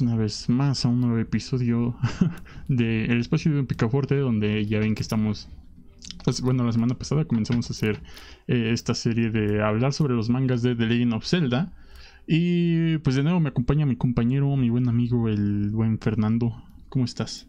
una vez más a un nuevo episodio de El Espacio de un Picaforte, donde ya ven que estamos... Pues, bueno, la semana pasada comenzamos a hacer eh, esta serie de hablar sobre los mangas de The Legend of Zelda. Y pues de nuevo me acompaña mi compañero, mi buen amigo, el buen Fernando. ¿Cómo estás?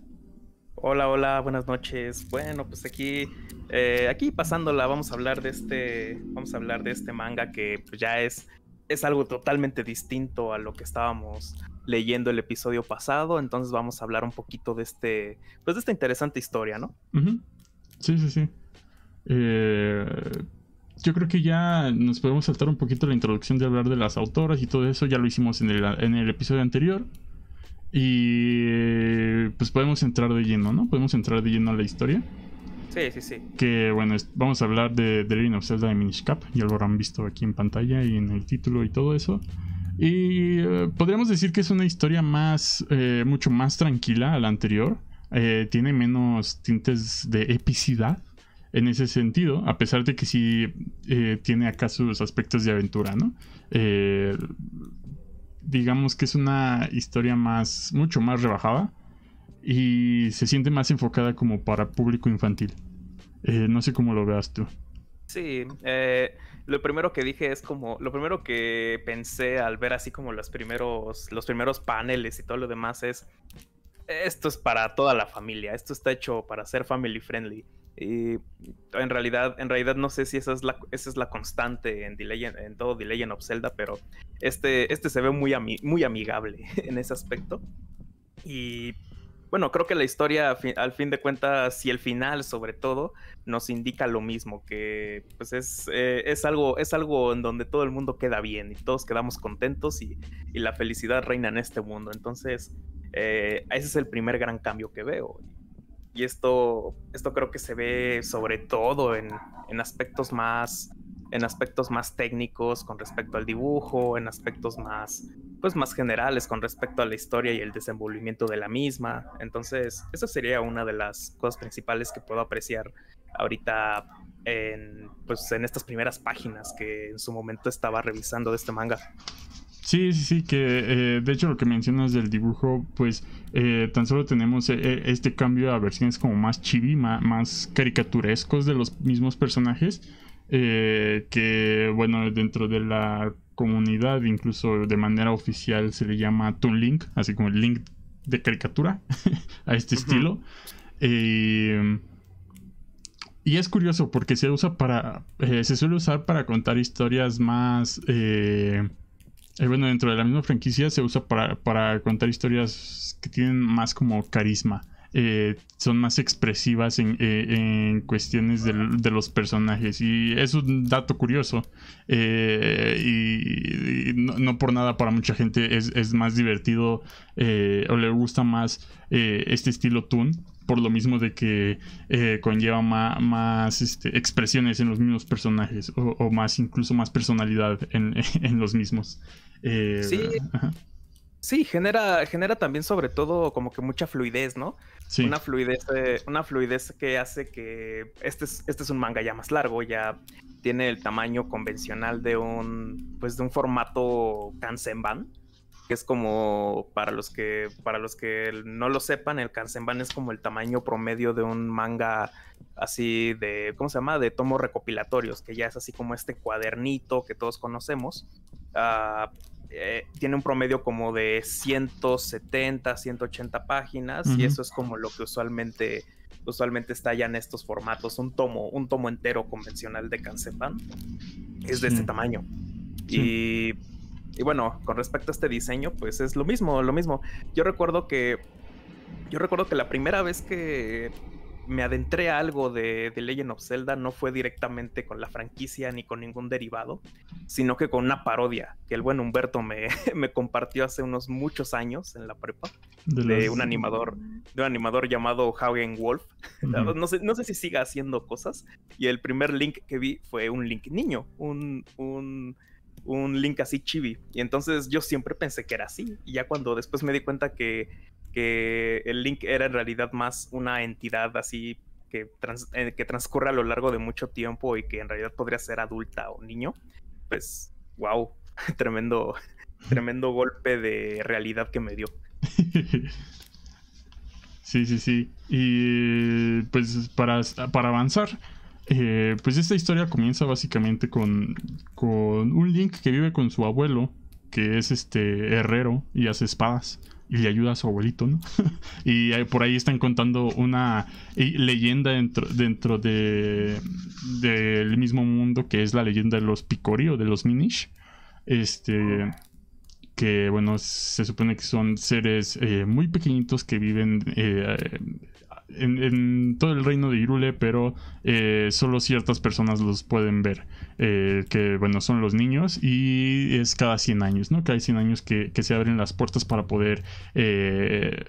Hola, hola, buenas noches. Bueno, pues aquí, eh, aquí pasándola, vamos a hablar de este, vamos a hablar de este manga que pues, ya es es algo totalmente distinto a lo que estábamos leyendo el episodio pasado, entonces vamos a hablar un poquito de este, pues de esta interesante historia, ¿no? Sí, sí, sí. Eh, yo creo que ya nos podemos saltar un poquito la introducción de hablar de las autoras y todo eso, ya lo hicimos en el, en el episodio anterior. Y pues podemos entrar de lleno, ¿no? Podemos entrar de lleno a la historia. Sí, sí, sí. Que bueno, vamos a hablar de The Legend of Zelda de Minish Cap. Ya lo habrán visto aquí en pantalla y en el título y todo eso. Y eh, podríamos decir que es una historia más, eh, mucho más tranquila a la anterior. Eh, tiene menos tintes de epicidad en ese sentido, a pesar de que sí tiene acá sus aspectos de aventura, ¿no? digamos que es una historia más, mucho más rebajada y se siente más enfocada como para público infantil. Eh, no sé cómo lo veas tú. Sí, eh, lo primero que dije es como, lo primero que pensé al ver así como los primeros, los primeros paneles y todo lo demás es, esto es para toda la familia, esto está hecho para ser family friendly. Y en realidad, en realidad no sé si esa es la, esa es la constante en, en todo The Legend of pero este, este se ve muy, muy amigable en ese aspecto. Y bueno, creo que la historia, al fin de cuentas, y el final sobre todo, nos indica lo mismo, que pues es, eh, es, algo, es algo en donde todo el mundo queda bien y todos quedamos contentos y, la felicidad reina en este mundo. Entonces, eh, ese es el primer gran cambio que veo. Y esto, esto creo que se ve sobre todo en, en aspectos más en aspectos más técnicos con respecto al dibujo, en aspectos más pues más generales con respecto a la historia y el desenvolvimiento de la misma. Entonces, esa sería una de las cosas principales que puedo apreciar ahorita en, pues, en estas primeras páginas que en su momento estaba revisando de este manga. Sí, sí, sí, que eh, de hecho lo que mencionas del dibujo, pues eh, tan solo tenemos eh, este cambio a versiones como más chibi, más caricaturescos de los mismos personajes, que bueno, dentro de la comunidad, incluso de manera oficial se le llama Toon Link, así como el link de caricatura a este estilo. Eh, y es curioso porque se usa para. Eh, se suele usar para contar historias más. Eh, bueno, dentro de la misma franquicia se usa para, para contar historias que tienen más como carisma. Eh, son más expresivas en, eh, cuestiones de, los personajes. Y es un dato curioso. Eh, y, no, por nada para mucha gente es, más divertido o le gusta más este estilo Toon. Por lo mismo de que conlleva más, este, expresiones en los mismos personajes. O, más, incluso más personalidad en, los mismos. sí. Sí, genera, genera también sobre todo como que mucha fluidez, ¿no? Una fluidez, eh, una fluidez que hace que este es, este es un manga ya más largo, ya tiene el tamaño convencional de un, pues de un formato Kansenban, que es como para los que, para los que no lo sepan, el Kansenban es como el tamaño promedio de un manga así de, ¿cómo se llama? De tomos recopilatorios, que ya es así como este cuadernito que todos conocemos. Uh, eh, tiene un promedio como de 170, 180 páginas y eso es como lo que usualmente usualmente está ya en estos formatos, un tomo, un tomo entero convencional de Kansepan es de este tamaño. Y, y, bueno, con respecto a este diseño, pues es lo mismo, lo mismo. Yo recuerdo que yo recuerdo que la primera vez que me adentré a algo de, de, Legend of Zelda no fue directamente con la franquicia ni con ningún derivado, sino que con una parodia que el buen Humberto me, me compartió hace unos muchos años en la prepa de, un animador, de un animador llamado Hagen Wolf. no, sé, no sé si siga haciendo cosas. Y el primer link que vi fue un link niño, un, un, un link así chibi. Y entonces yo siempre pensé que era así. Y ya cuando después me di cuenta que que el Link era en realidad más una entidad así que, eh, que transcurre a lo largo de mucho tiempo y que en realidad podría ser adulta o niño, pues wow, tremendo, tremendo golpe de realidad que me dio. sí, sí, sí. Y pues para, para avanzar, eh, pues esta historia comienza básicamente con, con un Link que vive con su abuelo, que es este herrero y hace espadas y le ayuda a su abuelito, ¿no? y por ahí están contando una leyenda dentro, dentro de del mismo mundo que es la leyenda de los Picori o de los Minish. Este que bueno, se supone que son seres eh, muy pequeñitos que viven eh, en, todo el reino de Irule, pero eh, solo ciertas personas los pueden ver. Eh, que bueno, son los niños y es cada 100 años, ¿no? Cada 100 años que, se abren las puertas para poder eh,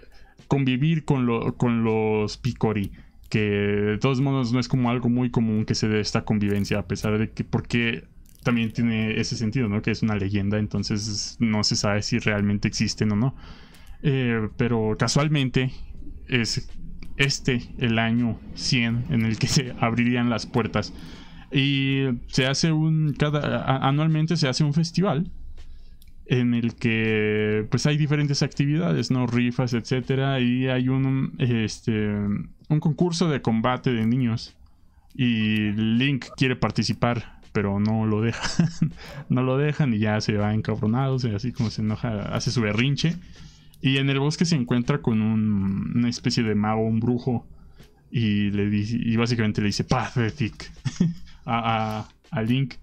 convivir con, con los Picori. Que de todos modos no es como algo muy común que se dé esta convivencia, a pesar de que, porque también tiene ese sentido, ¿no? Que es una leyenda, entonces no se sabe si realmente existen o no. pero casualmente es este el año 100 en el que se abrirían las puertas. Y se hace un. Cada, anualmente se hace un festival en el que pues hay diferentes actividades, ¿no? Rifas, etcétera. Y hay un, este, un concurso de combate de niños. Y Link quiere participar, pero no lo dejan. no lo dejan y ya se va encabronado, y así como se enoja, hace su berrinche. Y en el bosque se encuentra con una especie de mago, un brujo. Y, le dice, y básicamente le dice Pathetic a, a, Link.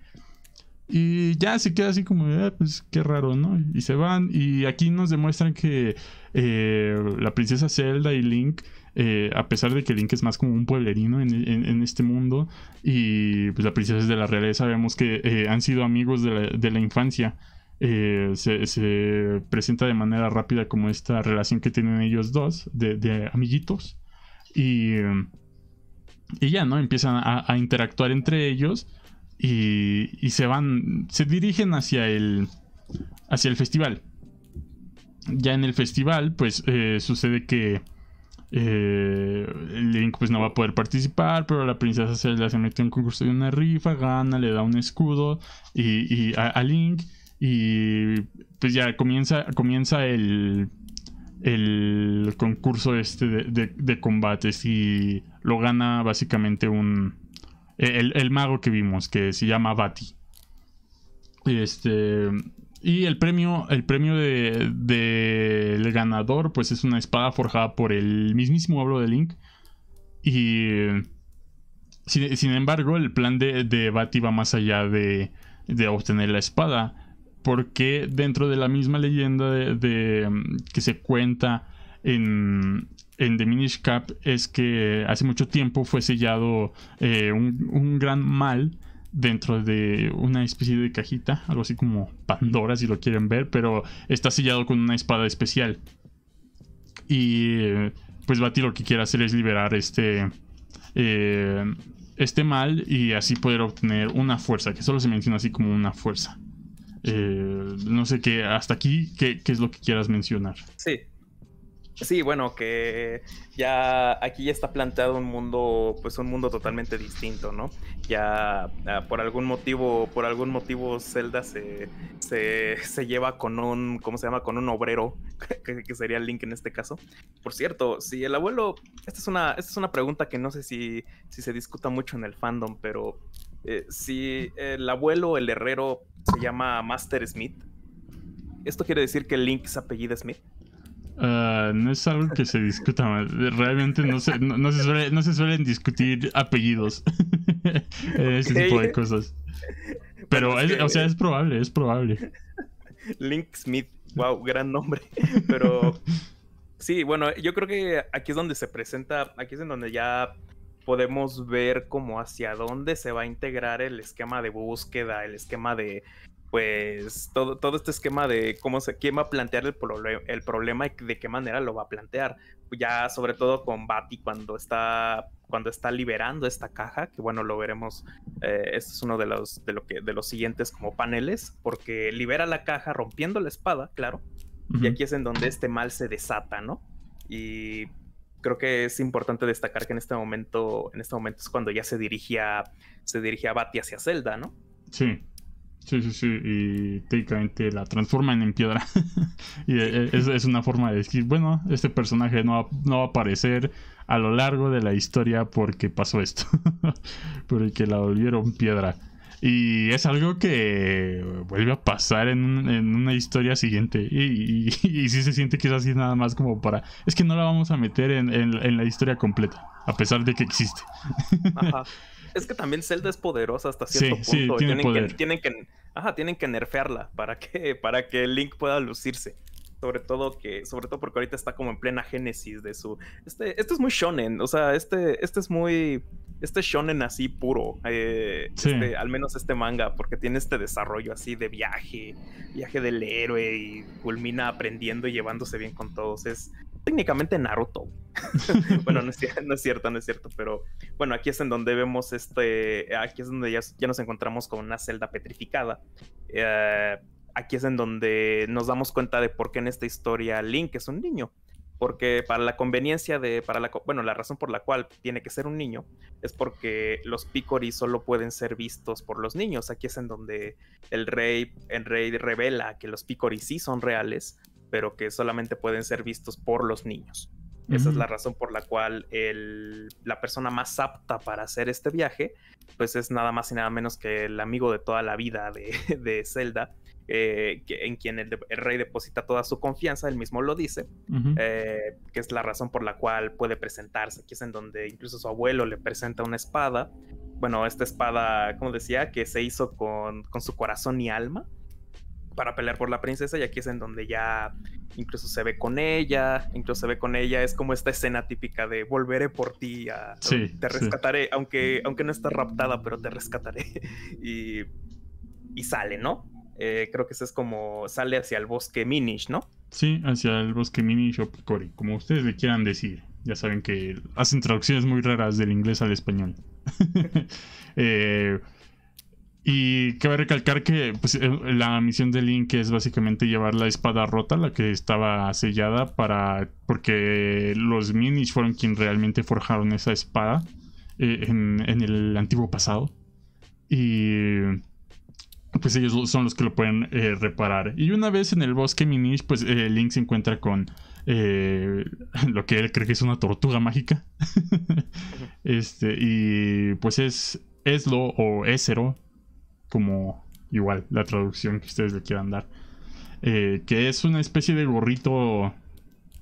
Y ya se queda así como, ah, pues qué raro, ¿no? Y se van. Y aquí nos demuestran que eh, la princesa Zelda y Link, eh, a pesar de que Link es más como un pueblerino en, este mundo, y pues la princesa es de la realeza, sabemos que eh, han sido amigos de la, de la infancia. Eh, se, presenta de manera rápida como esta relación que tienen ellos dos de, amiguitos y, y, ya, ¿no? Empiezan a, interactuar entre ellos y, y, se van, se dirigen hacia el, hacia el festival. Ya en el festival, pues eh, sucede que eh, Link pues no va a poder participar, pero la princesa Zelda se mete en un concurso de una rifa, gana, le da un escudo y, a Link y pues ya comienza, comienza el, el concurso este de, combates y lo gana básicamente un... El, mago que vimos, que se llama Bati. Este... Y el premio, el premio del de, ganador, pues es una espada forjada por el mismísimo hablo de Link. Y sin, embargo, el plan de, de Bati va más allá de, de obtener la espada porque dentro de la misma leyenda de, mm, que se cuenta en, en The Minish Cap es que hace mucho tiempo fue sellado eh, un, gran mal dentro de una especie de cajita, algo así como Pandora si lo quieren ver, pero está sellado con una espada especial. Y pues Bati lo que quiere hacer es liberar este, eh, este mal y así poder obtener una fuerza, que solo se menciona así como una fuerza. Eh, no sé qué, hasta aquí, ¿qué, es lo que quieras mencionar? Sí. Sí, bueno, que ya aquí ya está planteado un mundo, pues un mundo totalmente distinto, ¿no? Ya ah, por algún motivo, por algún motivo Zelda se, se, lleva con un, ¿cómo se llama? Con un obrero, que, sería Link en este caso. Por cierto, si el abuelo, esta es una, esta es una pregunta que no sé si, si se discuta mucho en el fandom, pero eh, si el abuelo, el herrero, se llama Master Smith. ¿Esto quiere decir que Link se apellida Smith? Ah, no es algo que se discuta Realmente no se, no, se, suelen discutir apellidos. Ese tipo de cosas. Pero, o sea, es probable, es probable. Link Smith, wow, gran nombre. Pero sí, bueno, yo creo que aquí es donde se presenta, aquí es en donde ya podemos ver como hacia dónde se va a integrar el esquema de búsqueda, el esquema de, pues, todo, todo este esquema de cómo se, quién va a plantear el, el problema y de qué manera lo va a plantear. Ya sobre todo con Bati cuando está, cuando está liberando esta caja, que bueno, lo veremos, eh, este es uno de los, de, lo que, de los siguientes como paneles, porque libera la caja rompiendo la espada, claro, y aquí es en donde este mal se desata, ¿no? Y creo que es importante destacar que en este momento, en este momento es cuando ya se dirigía, se dirigía Bati hacia Zelda, ¿no? Sí. Sí, sí, sí. Y técnicamente la transforman en piedra. y e, e, es, una forma de decir, bueno, este personaje no no va a aparecer a lo largo de la historia porque pasó esto. porque la volvieron piedra. Y es algo que vuelve a pasar en, una historia siguiente. Y, y, sí se siente que es así nada más como para... Es que no la vamos a meter en, la historia completa, a pesar de que existe. Ajá. Es que también Zelda es poderosa hasta cierto punto. Sí, tiene tienen, Que, tienen, que, ajá, tienen que nerfearla para que, para que Link pueda lucirse. Sobre todo que, sobre todo porque ahorita está como en plena génesis de su. Este, este es muy shonen. O sea, este, este es muy este shonen así puro, eh, este, al menos este manga, porque tiene este desarrollo así de viaje, viaje del héroe y culmina aprendiendo y llevándose bien con todos. Es técnicamente Naruto. bueno, no es, cierto, no es cierto, pero bueno, aquí es en donde vemos este, aquí es donde ya, ya nos encontramos con una celda petrificada. Eh, aquí es en donde nos damos cuenta de por qué en esta historia Link es un niño porque para la conveniencia de, para la, bueno, la razón por la cual tiene que ser un niño es porque los picori solo pueden ser vistos por los niños. Aquí es en donde el rey, el rey revela que los picori sí son reales, pero que solamente pueden ser vistos por los niños. Esa es la razón por la cual el, la persona más apta para hacer este viaje, pues es nada más y nada menos que el amigo de toda la vida de, de Zelda, eh, en quien el, rey deposita toda su confianza, él mismo lo dice, eh, que es la razón por la cual puede presentarse. Aquí es en donde incluso su abuelo le presenta una espada. Bueno, esta espada, como decía, que se hizo con, con su corazón y alma para pelear por la princesa y aquí es en donde ya incluso se ve con ella, incluso se ve con ella, es como esta escena típica de volveré por ti, a, te rescataré, aunque, aunque no estás raptada, pero te rescataré y, y sale, ¿no? Eh, creo que eso es como sale hacia el bosque Minish, ¿no? Sí, hacia el bosque Minish o Picori, como ustedes le quieran decir. Ya saben que hacen traducciones muy raras del inglés al español. eh, y cabe recalcar que pues, eh, la misión de Link es básicamente llevar la espada rota, la que estaba sellada, para porque los Minish fueron quienes realmente forjaron esa espada en, el antiguo pasado. Y pues ellos son los que lo pueden eh, reparar. Y una vez en el bosque Minish, pues eh, Link se encuentra con eh, lo que él cree que es una tortuga mágica. este, y pues es Eslo o Esero, como igual la traducción que ustedes le quieran dar. que es una especie de gorrito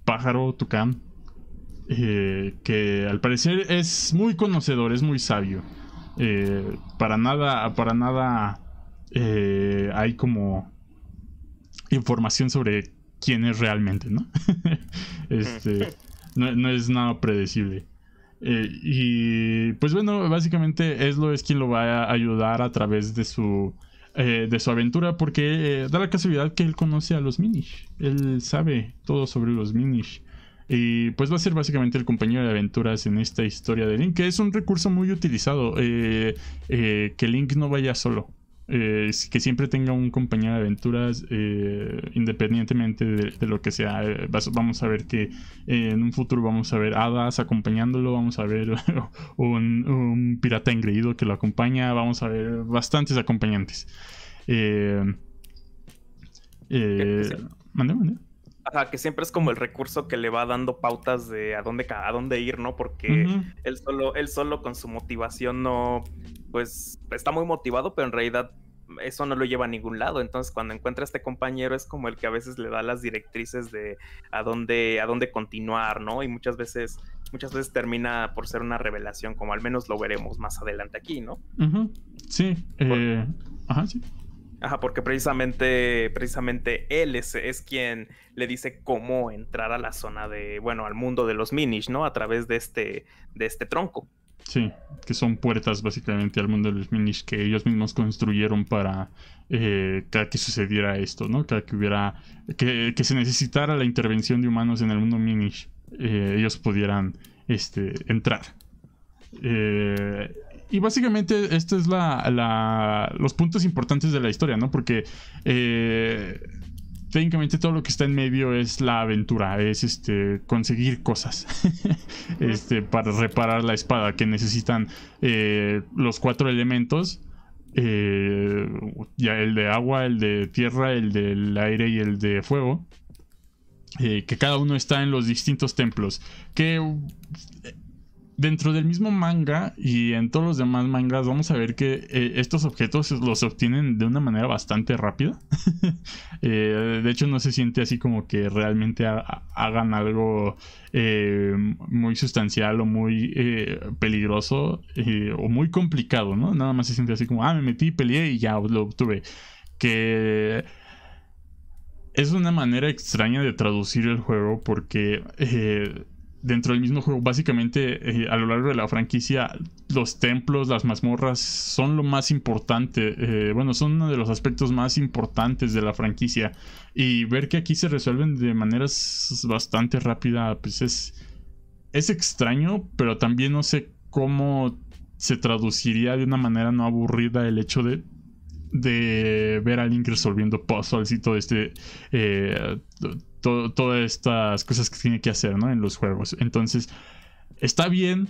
pájaro, tucán. que al parecer es muy conocedor, es muy sabio. para nada, para nada eh, hay como información sobre quién es realmente, ¿no? este, no, es nada predecible. Eh, y pues bueno, básicamente Eslo es quien lo va a ayudar a través de su, eh, de su aventura porque da la casualidad que él conoce a los Minish. Él sabe todo sobre los Minish. Y pues va a ser básicamente el compañero de aventuras en esta historia de Link, que es un recurso muy utilizado. que Link no vaya solo. Eh, que siempre tenga un compañero de aventuras eh, independientemente de, lo que sea. Eh, vamos a ver que en un futuro vamos a ver hadas acompañándolo, vamos a ver un, pirata engreído que lo acompaña, vamos a ver bastantes acompañantes. mande, que siempre es como el recurso que le va dando pautas de a dónde, a dónde ir, ¿no? Porque él, solo, él solo con su motivación no, pues está muy motivado, pero en realidad eso no lo lleva a ningún lado. Entonces, cuando encuentra a este compañero, es como el que a veces le da las directrices de a dónde, a dónde continuar, ¿no? Y muchas veces, muchas veces termina por ser una revelación, como al menos lo veremos más adelante aquí, ¿no? Sí. Eh, ajá, sí. Ajá, porque precisamente, precisamente él es, es, quien le dice cómo entrar a la zona de, bueno, al mundo de los Minish, ¿no? A través de este, de este tronco. Sí, que son puertas básicamente al mundo de los Minish que ellos mismos construyeron para eh, que sucediera esto, ¿no? Cada que hubiera, que, que, se necesitara la intervención de humanos en el mundo Minish, eh, ellos pudieran este, entrar. Eh, y básicamente estos es la, los puntos importantes de la historia, ¿no? Porque eh, técnicamente todo lo que está en medio es la aventura, es este conseguir cosas este, para reparar la espada que necesitan eh, los cuatro elementos ya el de agua, el de tierra, el del aire y el de fuego. que cada uno está en los distintos templos. Que dentro del mismo manga y en todos los demás mangas vamos a ver que eh, estos objetos los obtienen de una manera bastante rápida. Eh, de hecho no se siente así como que realmente hagan algo eh, muy sustancial o muy peligroso o muy complicado, ¿no? Nada más se siente así como, ah, me metí, peleé y ya lo obtuve. Que es una manera extraña de traducir el juego porque dentro del mismo juego, básicamente eh, a lo largo de la franquicia, los templos, las mazmorras son lo más importante. Eh, bueno, son uno de los aspectos más importantes de la franquicia. Y ver que aquí se resuelven de maneras bastante rápida, pues es, es extraño, pero también no sé cómo se traduciría de una manera no aburrida el hecho de de ver a Link resolviendo puzzles y todo este eh, todas estas cosas que tiene que hacer, ¿no? En los juegos. Entonces, está bien,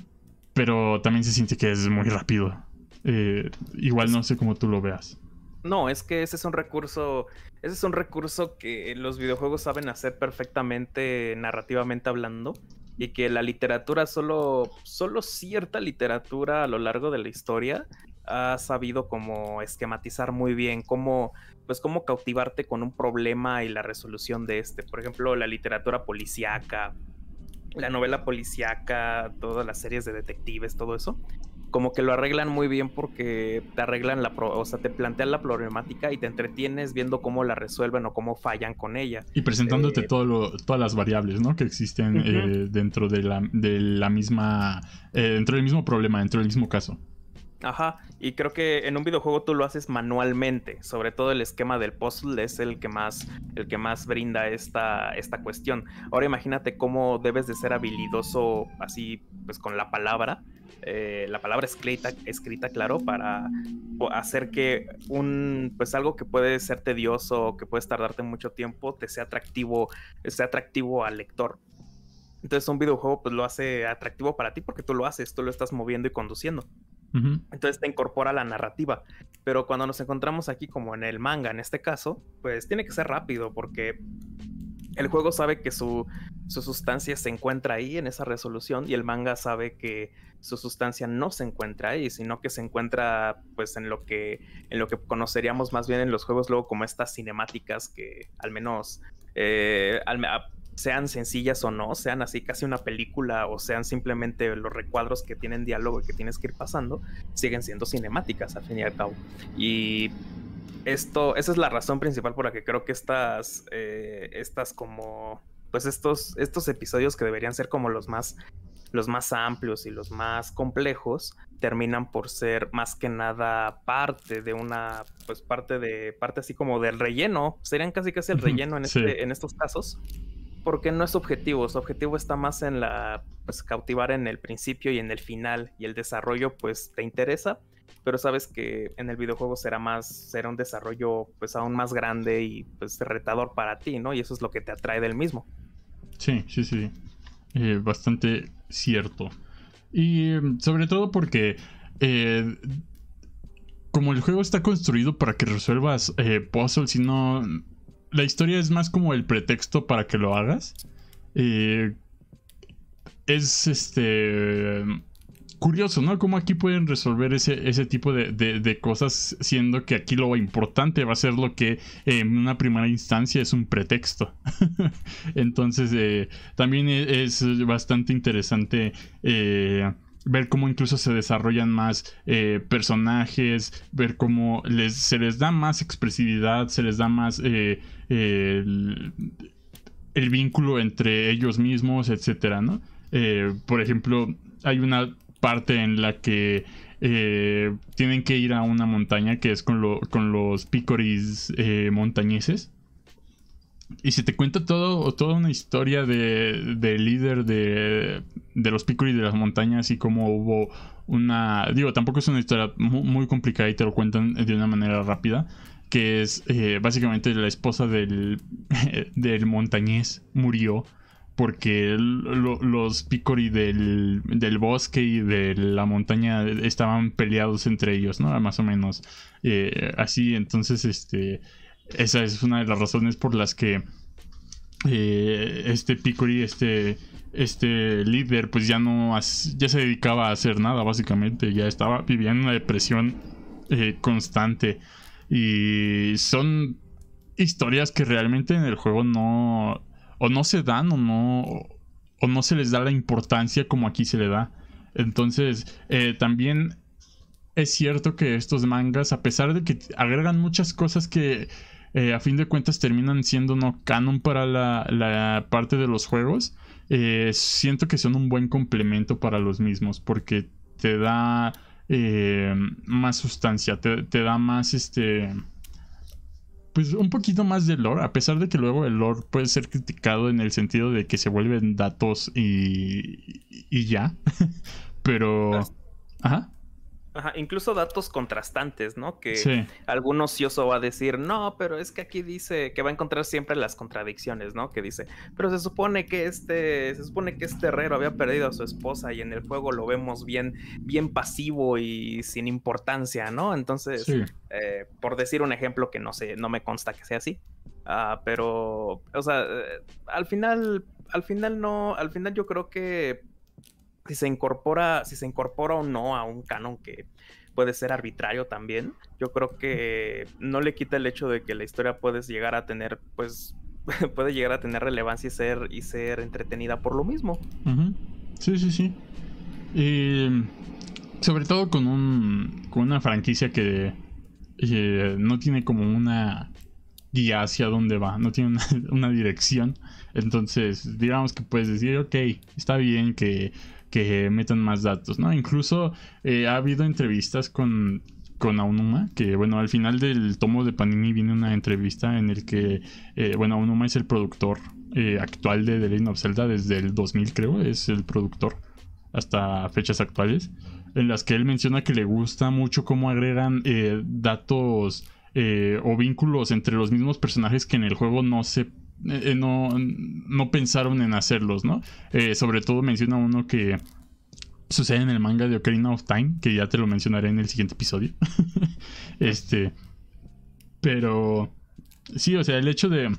pero también se siente que es muy rápido. Eh, igual no sé cómo tú lo veas. No, es que ese es un recurso, ese es un recurso que los videojuegos saben hacer perfectamente narrativamente hablando y que la literatura solo, solo cierta literatura a lo largo de la historia ha sabido como esquematizar muy bien cómo pues cómo cautivarte con un problema y la resolución de este. Por ejemplo, la literatura policíaca, la novela policíaca, todas las series de detectives, todo eso. Como que lo arreglan muy bien porque te arreglan la, o sea, te plantean la problemática y te entretienes viendo cómo la resuelven o cómo fallan con ella. Y presentándote eh, todo todas las variables, ¿no? Que existen eh, dentro de la, de la misma, eh, dentro del mismo problema, dentro del mismo caso. Ajá, y creo que en un videojuego tú lo haces manualmente, sobre todo el esquema del puzzle es el que más, el que más brinda esta, esta cuestión. Ahora imagínate cómo debes de ser habilidoso así, pues con la palabra, eh, la palabra escrita, escrita, claro, para hacer que un, pues algo que puede ser tedioso, que puede tardarte mucho tiempo, te sea atractivo, sea atractivo al lector. Entonces un videojuego pues lo hace atractivo para ti porque tú lo haces, tú lo estás moviendo y conduciendo. Entonces te incorpora la narrativa. Pero cuando nos encontramos aquí, como en el manga, en este caso, pues tiene que ser rápido porque el juego sabe que su, sustancia se encuentra ahí en esa resolución y el manga sabe que su sustancia no se encuentra ahí, sino que se encuentra pues en lo que en lo que conoceríamos más bien en los juegos luego como estas cinemáticas que al menos eh, sean sencillas o no, sean así casi una película o sean simplemente los recuadros que tienen diálogo y que tienes que ir pasando, siguen siendo cinemáticas al fin y al cabo. Y esto, esa es la razón principal por la que creo que estas, eh, estas como, pues estos, estos episodios que deberían ser como los más, los más amplios y los más complejos, terminan por ser más que nada parte de una, pues parte de, parte así como del relleno, serían casi casi el relleno en, este, en estos casos porque no es objetivo, su objetivo está más en la, pues cautivar en el principio y en el final y el desarrollo pues te interesa, pero sabes que en el videojuego será más, será un desarrollo pues aún más grande y pues retador para ti, ¿no? Y eso es lo que te atrae del mismo. Sí, sí, sí, eh, bastante cierto. Y sobre todo porque... Eh, como el juego está construido para que resuelvas eh, puzzles y no la historia es más como el pretexto para que lo hagas. Eh, es este curioso, ¿no? Cómo aquí pueden resolver ese, ese tipo de, cosas, siendo que aquí lo importante va a ser lo que en una primera instancia es un pretexto. Entonces, eh, también e, es bastante interesante. Eh, ver cómo incluso se desarrollan más personajes, ver cómo les, se les da más expresividad, se les da más el, vínculo entre ellos mismos, etcétera, ¿no? Eh, por ejemplo, hay una parte en la que eh, tienen que ir a una montaña que es con, con los picoris eh, montañeses. Y se te cuenta todo, toda una historia de, líder de, de los picoris de las montañas y cómo hubo una... Digo, tampoco es una historia muy, muy complicada y te lo cuentan de una manera rápida que es eh, básicamente la esposa del, del montañés, murió porque los Picori del, del, bosque y de la montaña estaban peleados entre ellos, ¿no? Más o menos eh, así, entonces, este, esa es una de las razones por las que eh, este Picori, este, este líder, pues ya no, ya se dedicaba a hacer nada, básicamente, ya estaba, vivía en una depresión eh, constante y son historias que realmente en el juego no o no se dan o no, o no se les da la importancia como aquí se le da. Entonces, eh, también es cierto que estos mangas, a pesar de que agregan muchas cosas que eh, a fin de cuentas terminan siendo no canon para la, parte de los juegos, eh, siento que son un buen complemento para los mismos porque te da más sustancia, te, te da más este pues un poquito más de lore, a pesar de que luego el lore puede ser criticado en el sentido de que se vuelven datos y, y ya. Pero... Ajá. Ajá, incluso datos contrastantes, ¿no? Que algún ocioso va a decir, no, pero es que aquí dice que va a encontrar siempre las contradicciones, ¿no? Que dice, pero se supone que este, se supone que este herrero había perdido a su esposa y en el juego lo vemos bien, bien pasivo y sin importancia, ¿no? Entonces, eh, por decir un ejemplo que no sé, no me consta que sea así, ah, pero, o sea, eh, al final, al final no, al final yo creo que si se incorpora, si se incorpora o no a un canon que puede ser arbitrario también, yo creo que no le quita el hecho de que la historia puede llegar a tener, pues, puede llegar a tener relevancia y ser, y ser entretenida por lo mismo. Sí, sí, sí. Y sobre todo con un, con una franquicia que eh, no tiene como una guía hacia dónde va, no tiene una, una dirección. Entonces, digamos que puedes decir, ok, está bien que que metan más datos, ¿no? Incluso eh, ha habido entrevistas con, con Aonuma, que bueno, al final del tomo de Panini viene una entrevista en el que, eh, bueno, Aonuma es el productor eh, actual de The Legend of Zelda desde el 2000 creo, es el productor hasta fechas actuales, en las que él menciona que le gusta mucho cómo agregan datos o vínculos entre los mismos personajes que en el juego no se eh, eh, no, no pensaron en hacerlos, ¿no? Eh, sobre todo menciona uno que sucede en el manga de Ocarina of Time, que ya te lo mencionaré en el siguiente episodio. este. Pero. Sí, o sea, el hecho de,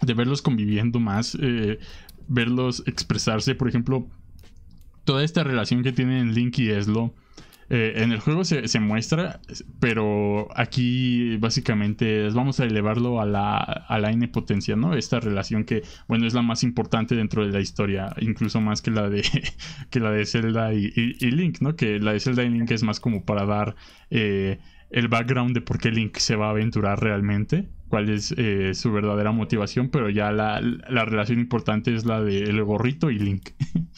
de verlos conviviendo más, verlos expresarse, por ejemplo, toda esta relación que tienen Link y Eslo eh, en el juego se, muestra, pero aquí básicamente vamos a elevarlo a la, a la N potencia, ¿no? Esta relación que, bueno, es la más importante dentro de la historia, incluso más que la de, que la de Zelda y, Link, ¿no? Que la de Zelda y Link es más como para dar eh, el background de por qué Link se va a aventurar realmente, cuál es eh, su verdadera motivación, pero ya la, la relación importante es la de el gorrito y Link.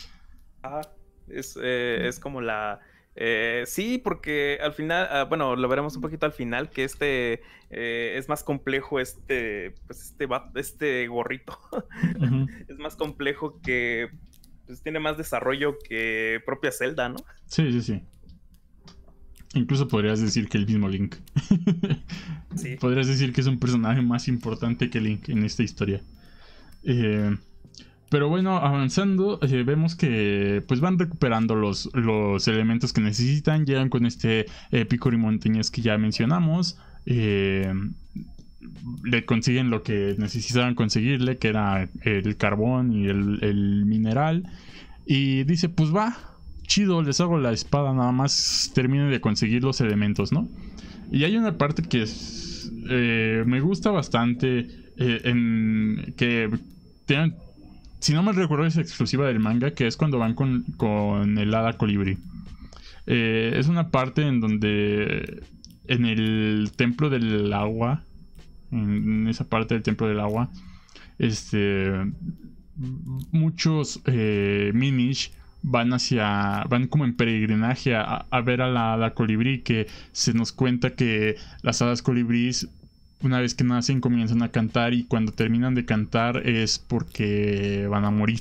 Ah, es, es como la eh, sí, porque al final, ah, bueno, lo veremos un poquito al final, que este eh, es más complejo, este, pues este, este gorrito. es más complejo que, pues tiene más desarrollo que propia Zelda, ¿no? Sí, sí, sí. Incluso podrías decir que el mismo Link. sí. Podrías decir que es un personaje más importante que Link en esta historia. Eh, pero bueno, avanzando, eh, vemos que pues van recuperando los, los elementos que necesitan. Llegan con este eh, Picori Montañas que ya mencionamos. Eh, le consiguen lo que necesitaban conseguirle, que era el carbón y el, mineral. Y dice, pues va, chido, les hago la espada, nada más termine de conseguir los elementos, ¿no? Y hay una parte que me gusta bastante, en que tienen si no me recuerdo, es exclusiva del manga, que es cuando van con, con el hada colibrí. Eh, es una parte en donde en el templo del agua, en esa parte del templo del agua, este, muchos eh, minish van hacia, van como en peregrinaje a, ver a la hada colibrí, que se nos cuenta que las hadas colibríes una vez que nacen comienzan a cantar y cuando terminan de cantar es porque van a morir.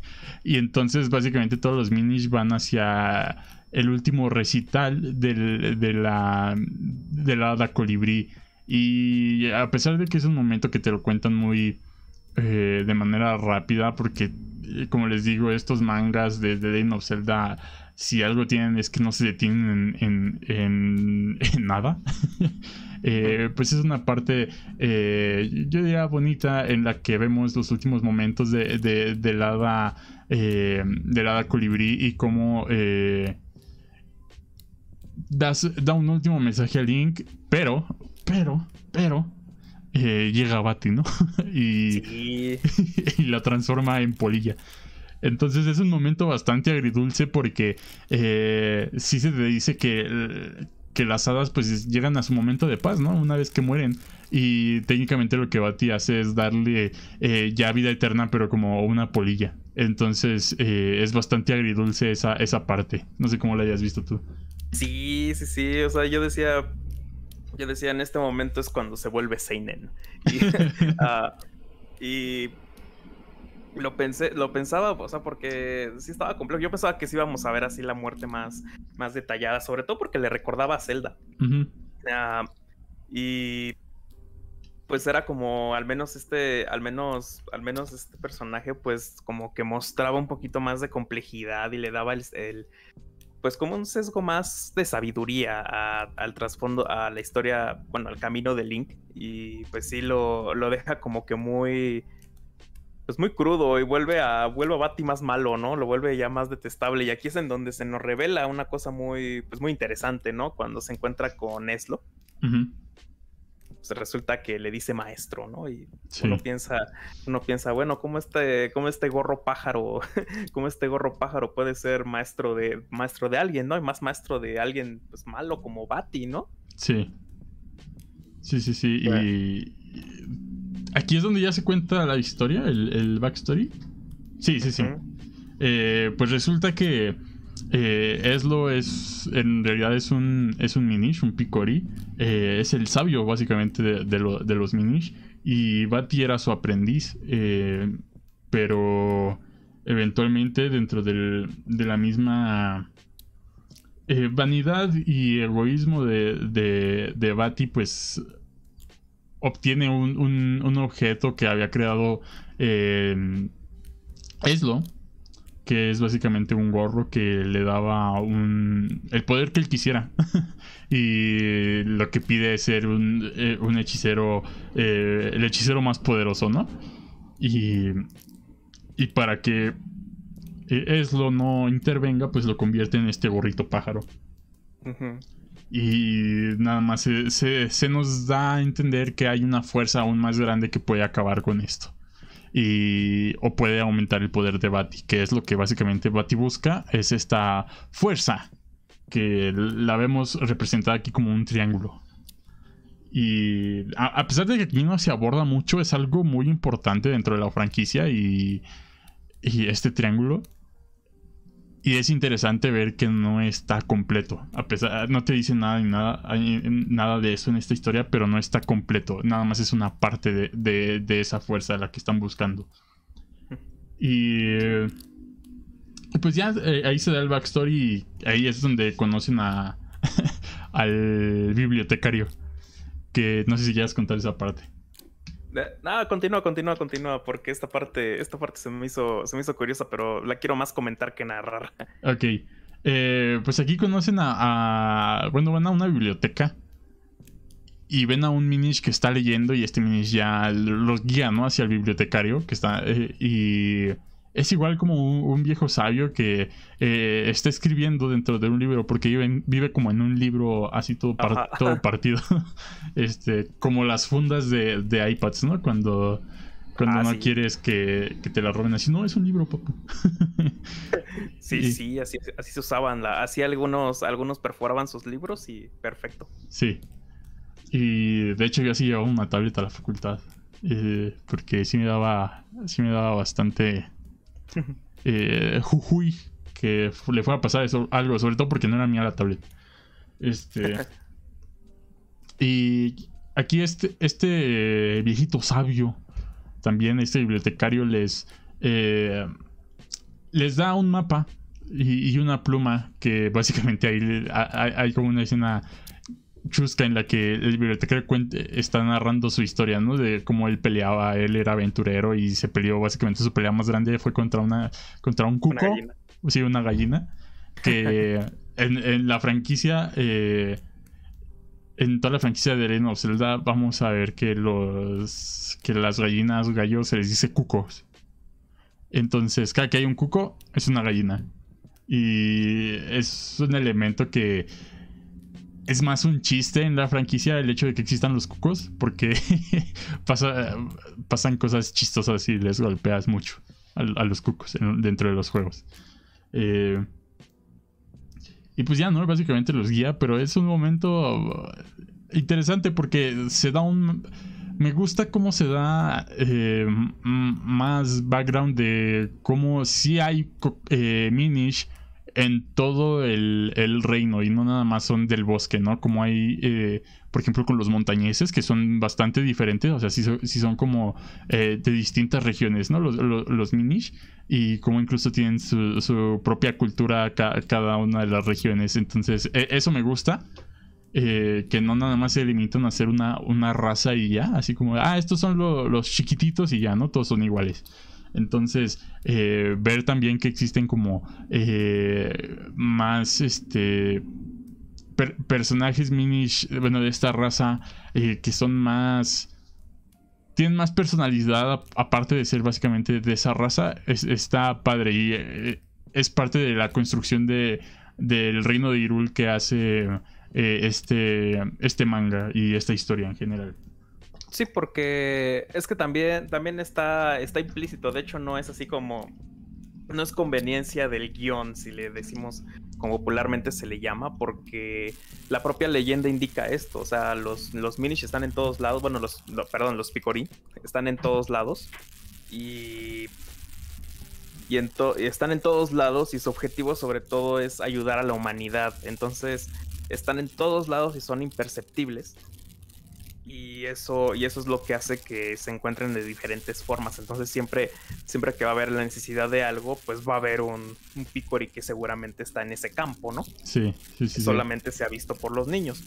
y entonces básicamente todos los minis van hacia el último recital de la de la colibrí. Y a pesar de que es un momento que te lo cuentan muy eh, de manera rápida porque, eh, como les digo, estos mangas de The Legend of Zelda, si algo tienen es que no se detienen en, en, en, nada. eh, pues es una parte, eh, yo diría, bonita en la que vemos los últimos momentos de, de, de la eh, de la colibrí y cómo eh, da un último mensaje a Link, pero, pero, pero, llega Bati, ¿no? y, y la transforma en polilla. Entonces es un momento bastante agridulce porque eh, sí se te dice que, que las hadas pues llegan a su momento de paz, ¿no? Una vez que mueren. Y técnicamente lo que Bati hace es darle eh, ya vida eterna, pero como una polilla. Entonces eh, es bastante agridulce esa, esa parte. No sé cómo la hayas visto tú. Sí, sí, sí. O sea, yo decía. Yo decía, en este momento es cuando se vuelve Seinen. Y, y lo pensé, lo pensaba, o sea, porque sí estaba complejo. Yo pensaba que sí íbamos a ver así la muerte más, más detallada, sobre todo porque le recordaba a Zelda. uh, y pues era como al menos este, al menos, al menos este personaje, pues como que mostraba un poquito más de complejidad y le daba el, el pues como un sesgo más de sabiduría a, al trasfondo, a la historia, bueno, al camino de Link. Y pues sí lo, lo deja como que muy pues muy crudo y vuelve a vuelve a Bati más malo, ¿no? Lo vuelve ya más detestable y aquí es en donde se nos revela una cosa muy pues muy interesante, ¿no? Cuando se encuentra con Eslo. Pues resulta que le dice maestro, ¿no? Y uno piensa, uno piensa, bueno, ¿cómo este, cómo este gorro pájaro, cómo este gorro pájaro puede ser maestro de, maestro de alguien, ¿no? Y más maestro de alguien pues malo como Bati, ¿no? Sí. Sí, sí, sí. Y Aquí es donde ya se cuenta la historia, el, backstory. Sí, sí, sí. Eh, pues resulta que eh, Eslo es, en realidad es un, es un Minish, un Picori. Eh, es el sabio básicamente de, los Minish. Y Bati era su aprendiz. pero eventualmente dentro de la misma vanidad y egoísmo de, de, de Bati, pues obtiene un, objeto que había creado eh, Eslo, que es básicamente un gorro que le daba un, el poder que él quisiera. y lo que pide es ser un, eh, hechicero, eh, el hechicero más poderoso, ¿no? Y, y para que Eslo no intervenga, pues lo convierte en este gorrito pájaro. Y nada más se, nos da a entender que hay una fuerza aún más grande que puede acabar con esto. Y, o puede aumentar el poder de Bati, que es lo que básicamente Bati busca, es esta fuerza que la vemos representada aquí como un triángulo. Y a, pesar de que aquí no se aborda mucho, es algo muy importante dentro de la franquicia y, y este triángulo y es interesante ver que no está completo. A pesar, no te dice nada, nada, nada de eso en esta historia, pero no está completo. Nada más es una parte de, de, esa fuerza a la que están buscando. Y pues ya eh, ahí se da el backstory y ahí es donde conocen a al bibliotecario. Que no sé si quieras contar esa parte. Nada, continúa, continúa, continúa, porque esta parte, esta parte se me hizo, se me hizo curiosa, pero la quiero más comentar que narrar. Ok. Eh, pues aquí conocen a, Bueno, van a una biblioteca. Y ven a un Minish que está leyendo. Y este Minish ya los guía, ¿no? Hacia el bibliotecario. Que está. Eh, y es igual como un, viejo sabio que eh, está escribiendo dentro de un libro porque vive, vive como en un libro así todo, todo partido. este, como las fundas de, de iPads, ¿no? Cuando, cuando ah, no quieres que, te la roben así. No, es un libro, papá. sí, sí, así, así se usaban. La, así algunos, algunos perforaban sus libros y perfecto. Sí. Y de hecho yo así llevaba una tableta a la facultad. Eh, porque sí me daba, sí me daba bastante eh, Jujuy, que le fue a pasar eso, algo, sobre todo porque no era mía la tablet. Este. y aquí este, este viejito sabio, también este bibliotecario les, eh, les da un mapa y, una pluma que básicamente hay, hay, como una escena chusca en la que el bibliotecario está narrando su historia, ¿no? De cómo él peleaba, él era aventurero y se peleó, básicamente su pelea más grande fue contra una contra un cuco, una sí, una gallina, que en, la franquicia, eh, en toda la franquicia de Legend of Zelda vamos a ver que los que las gallinas gallos se les dice cucos. Entonces, cada que hay un cuco es una gallina. Y es un elemento que es más un chiste en la franquicia el hecho de que existan los cucos, porque pasa, pasan cosas chistosas y les golpeas mucho a, los cucos dentro de los juegos. Eh, y pues ya, ¿no? Básicamente los guía, pero es un momento interesante porque se da un... Me gusta cómo se da eh, más background de cómo si hay eh, Minish en todo el, reino y no nada más son del bosque, ¿no? Como hay, eh, por ejemplo, con los montañeses que son bastante diferentes, o sea, sí, son como eh, de distintas regiones, ¿no? Los, los, Minish y como incluso tienen su, propia cultura cada una de las regiones, entonces e, eso me gusta. Eh, que no nada más se limitan a ser una, una raza y ya, así como, ah, estos son los chiquititos y ya, ¿no? Todos son iguales. Entonces, eh, ver también que existen como eh, más este personajes minish, bueno, de esta raza eh, que son más tienen más personalidad aparte de ser básicamente de esa raza está padre. Y es parte de la construcción de del reino de Irul que hace este este manga y esta historia en general Sí, porque es que también, también está, está implícito. De hecho, no es así como. No es conveniencia del guion, si le decimos como popularmente se le llama, porque la propia leyenda indica esto. O sea, los, los Minish están en todos lados. Bueno, los, perdón, los Picorí están en todos lados. Y y, están en todos lados y su objetivo sobre todo es ayudar a la humanidad. Entonces están en todos lados y son imperceptibles y eso, y eso es lo que hace que se encuentren de diferentes formas. Entonces siempre, siempre que va a haber la necesidad de algo, pues va a haber un, un Picori que seguramente está en ese campo, ¿no? Sí, sí, sí. Solamente se ha visto por los niños.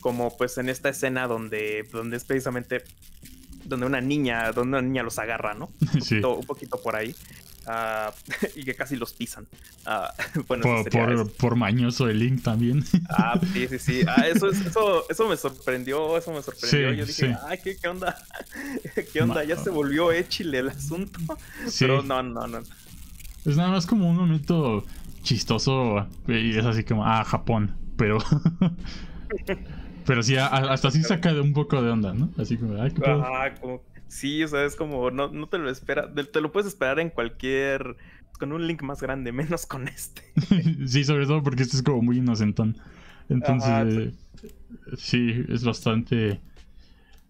Como pues en esta escena donde, donde es precisamente donde una niña, donde una niña los agarra, ¿no? Un un poquito por ahí. Ah, y que casi los pisan. Ah, bueno, por, mañoso el Link también. Ah, sí, sí, sí. Ah, eso, eso, eso me sorprendió, eso me sorprendió. Yo dije, ay, ¿qué, ¿qué, onda? ¿Qué onda? Ya se volvió échile el asunto. Pero no, no, no. Es nada más como un momento chistoso y es así como, ah, Japón. Pero... Pero sí, hasta así saca de un poco de onda, ¿no? Así como, ay, qué como Sí, o sea, es como, no, no te lo esperas, te lo puedes esperar en cualquier, con un link más grande, menos con este. sí, sobre todo porque este es como muy inocentón. Entonces, sí, es bastante...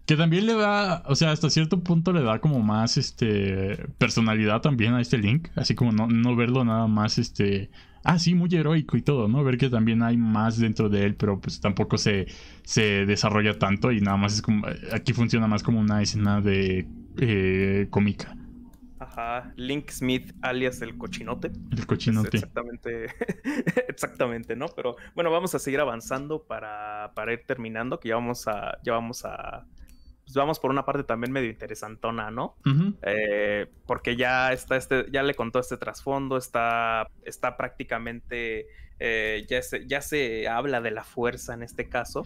Que también le da, o sea, hasta cierto punto le da como más, este, personalidad también a este link. Así como no, no verlo nada más, este, ah, sí, muy heroico y todo, ¿no? Ver que también hay más dentro de él, pero pues tampoco se, se desarrolla tanto y nada más es como, aquí funciona más como una escena de eh, cómica. Ajá, Link Smith alias el cochinote. El cochinote. exactamente, exactamente, ¿no? Pero bueno, vamos a seguir avanzando para, para ir terminando, que ya vamos a, ya vamos a pues vamos por una parte también medio interesantona, ¿no? Eh, porque ya está este, ya le contó este trasfondo, está, está prácticamente, eh, ya, se, ya se habla de la fuerza en este caso.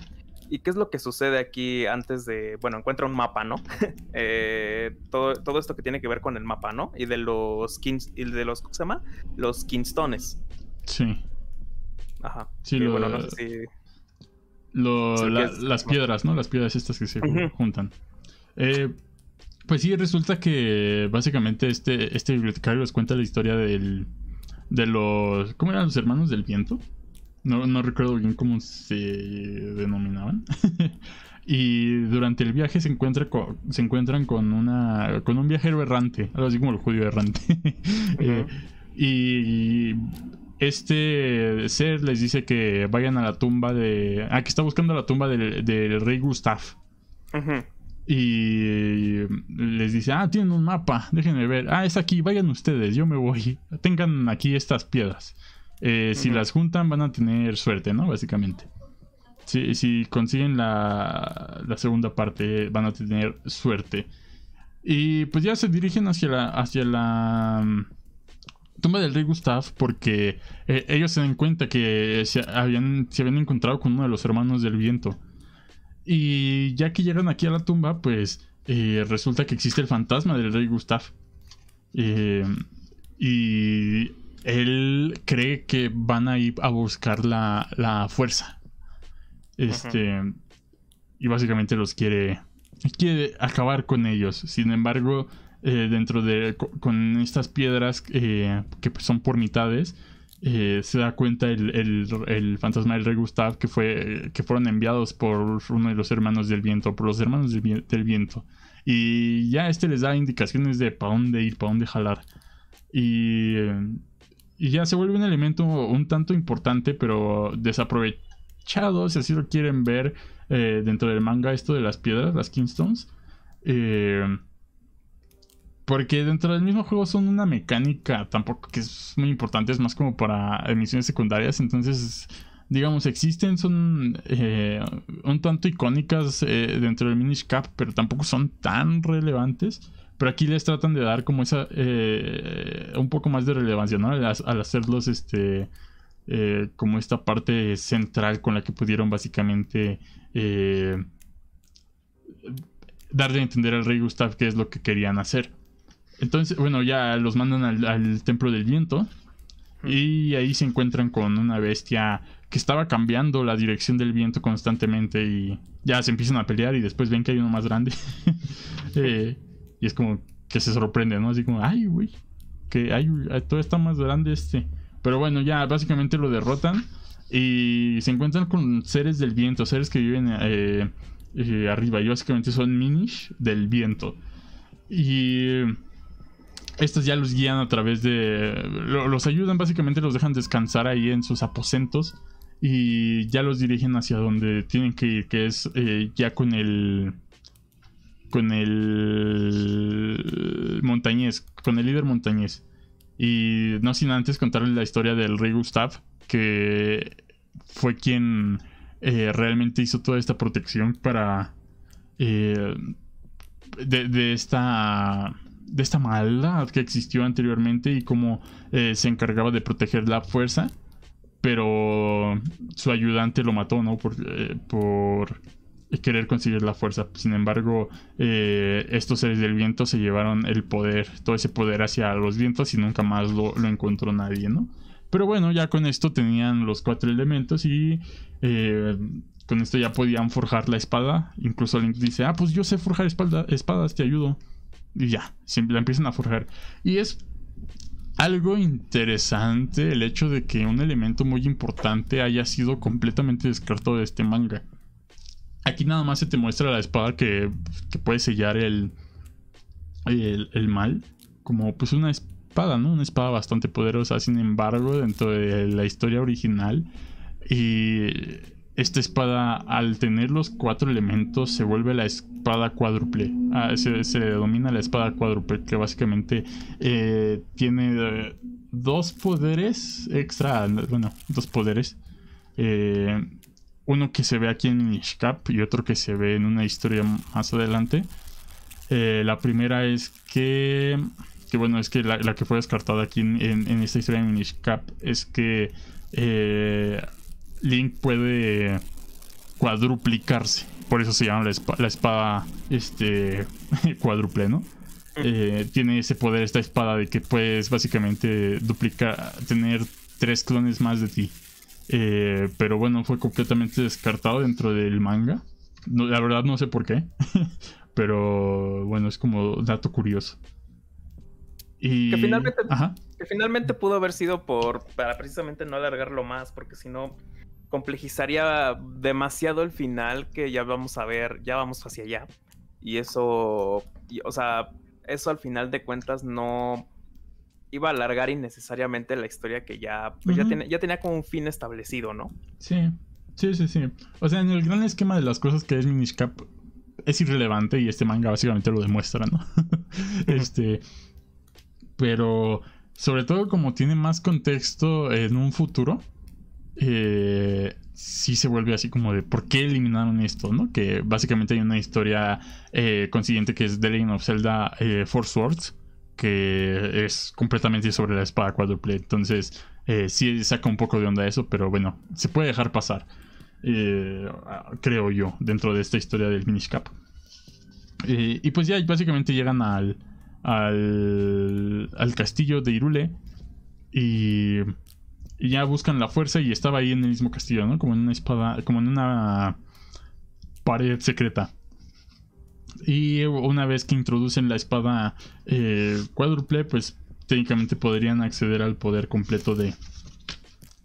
¿Y qué es lo que sucede aquí antes de, bueno, encuentra un mapa, ¿no? Eh, todo, todo esto que tiene que ver con el mapa, ¿no? Y de los y de los, ¿cómo se llama? Los Kingstones. Sí. Ajá. Sí, bueno, no sé si las piedras, ¿no? Las piedras estas que se juntan. Eh, pues sí, resulta que básicamente este, este bibliotecario les cuenta la historia del, de los... ¿Cómo eran los hermanos del viento? No, no recuerdo bien cómo se denominaban. y durante el viaje se, encuentra se encuentran con una con un viajero errante, algo así como el judío errante. Eh, y este ser les dice que vayan a la tumba de. Ah, que está buscando la tumba del, rey Gustav. Y les dice, ah, tienen un mapa, déjenme ver. Ah, es aquí, vayan ustedes, yo me voy. Tengan aquí estas piedras. Eh, si las juntan van a tener suerte, ¿no? Básicamente. si, si consiguen la, la segunda parte, van a tener suerte. Y pues ya se dirigen hacia la, hacia la tumba del rey Gustav porque eh, ellos se dan cuenta que se habían, se habían encontrado con uno de los hermanos del viento. Y ya que llegan aquí a la tumba, pues eh, resulta que existe el fantasma del rey Gustav. Eh, y él cree que van a ir a buscar la, la fuerza. Este. Y básicamente los quiere. Quiere acabar con ellos. Sin embargo, eh, dentro de. Con estas piedras que pues, son por mitades. se da cuenta el, fantasma del rey Gustav que fue que fueron enviados por uno de los hermanos del viento, por los hermanos del viento. Y ya este les da indicaciones de para dónde ir, para dónde jalar. Y, y ya se vuelve un elemento un tanto importante, pero desaprovechado, si así lo quieren ver, eh, dentro del manga, esto de las piedras, las Kingstones. Eh, porque dentro del mismo juego son una mecánica tampoco que es muy importante, es más como para emisiones secundarias, entonces digamos, existen, son eh, un tanto icónicas eh, dentro del Minish Cap, pero tampoco son tan relevantes. Pero aquí les tratan de dar como esa, eh, un poco más de relevancia, ¿no? Al, hacerlos, este, como esta parte central con la que pudieron básicamente darle a entender al rey Gustav qué es lo que querían hacer. Entonces, bueno, ya los mandan al, al Templo del Viento. Y ahí se encuentran con una bestia que estaba cambiando la dirección del viento constantemente y ya se empiezan a pelear y después ven que hay uno más grande. Eh, y es como que se sorprende, ¿no? Así como, ay, güey, que hay, todo está más grande este. Pero bueno, ya básicamente lo derrotan y se encuentran con seres del viento, seres que viven eh, eh, arriba y básicamente son minish del viento. Y estos ya los guían a través de... Los ayudan, básicamente los dejan descansar ahí en sus aposentos y ya los dirigen hacia donde tienen que ir, que es eh, ya con el con el montañés, con el líder montañés. Y no sin antes contarles la historia del rey Gustav, que fue quien eh, realmente hizo toda esta protección para eh, de, esta de esta maldad que existió anteriormente y cómo se encargaba de proteger la fuerza pero su ayudante lo mató, ¿no? Por, eh, por querer conseguir la fuerza. Sin embargo, eh, estos seres del viento se llevaron el poder, todo ese poder hacia los vientos y nunca más lo, encontró nadie, ¿no? Pero bueno, ya con esto tenían los cuatro elementos y eh, con esto ya podían forjar la espada. Incluso Link dice, ah, pues yo sé forjar espadas, te ayudo. Y ya, la empiezan a forjar. Y es algo interesante el hecho de que un elemento muy importante haya sido completamente descartado de este manga. Aquí nada más se te muestra la espada que, puede sellar el, el, mal. Como pues una espada, ¿no? Una espada bastante poderosa. Sin embargo, dentro de la historia original. Y esta espada, al tener los cuatro elementos, se vuelve la espada cuádruple. Ah, se, se, denomina la espada cuádruple, que básicamente eh, tiene eh, dos poderes extra. Bueno, dos poderes. Eh, uno que se ve aquí en Nishkap y otro que se ve en una historia más adelante. la primera es que. Que bueno, es que la, que fue descartada aquí en, esta historia de Nishkap es que. Link puede cuadruplicarse. Por eso se llama la, espada, este, cuádruple, ¿no? Eh, tiene ese poder esta espada de que puedes básicamente duplicar, tener tres clones más de ti. Eh, pero bueno, fue completamente descartado dentro del manga. la verdad no sé por qué. pero bueno, es como dato curioso. Y... Que finalmente, que finalmente pudo haber sido por para precisamente no alargarlo más, porque si no complejizaría demasiado el final que ya vamos a ver, ya vamos hacia allá. Y eso, o sea, eso al final de cuentas no iba a alargar innecesariamente la historia que ya, pues ya, ya tenía como un fin establecido, ¿no? Sí, sí, sí, sí. O sea, en el gran esquema de las cosas que es Minish Cap es irrelevante y este manga básicamente lo demuestra, ¿no? este, pero sobre todo como tiene más contexto en un futuro, eh, sí se vuelve así como de por qué eliminaron esto, ¿no? Que básicamente hay una historia eh, consiguiente que es The Legend of Zelda eh, Four Swords, que es completamente sobre la espada cuádruple. Entonces, eh, sí saca un poco de onda eso, pero bueno, se puede dejar pasar, creo yo, dentro de esta historia del Minish Cap. y pues ya básicamente llegan al, al, al castillo de Irule y y ya buscan la fuerza y estaba ahí en el mismo castillo, ¿no? Como en una espada, como en una pared secreta. Y una vez que introducen la espada eh, cuádruple, pues técnicamente podrían acceder al poder completo de,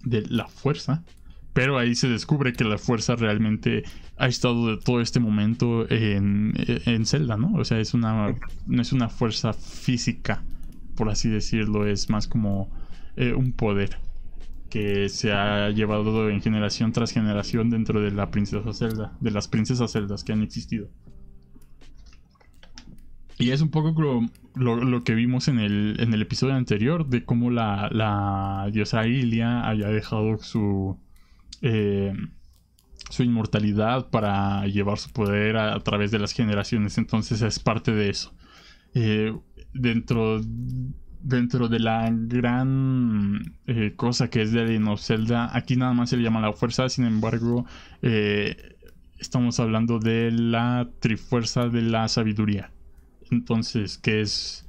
de la fuerza. Pero ahí se descubre que la fuerza realmente ha estado de todo este momento en, en Zelda, ¿no? O sea, es una, no es una fuerza física, por así decirlo, es más como eh, un poder que se ha llevado en generación tras generación dentro de la princesa Zelda, de las princesas Zeldas que han existido. Y es un poco lo, que vimos en el, en el, episodio anterior de cómo la, la diosa Ilia había dejado su, eh, su inmortalidad para llevar su poder a, través de las generaciones. Entonces es parte de eso. Eh, dentro dentro de la gran eh, cosa que es de Legend Zelda, aquí nada más se le llama la fuerza, sin embargo, eh, estamos hablando de la trifuerza de la sabiduría. Entonces, que es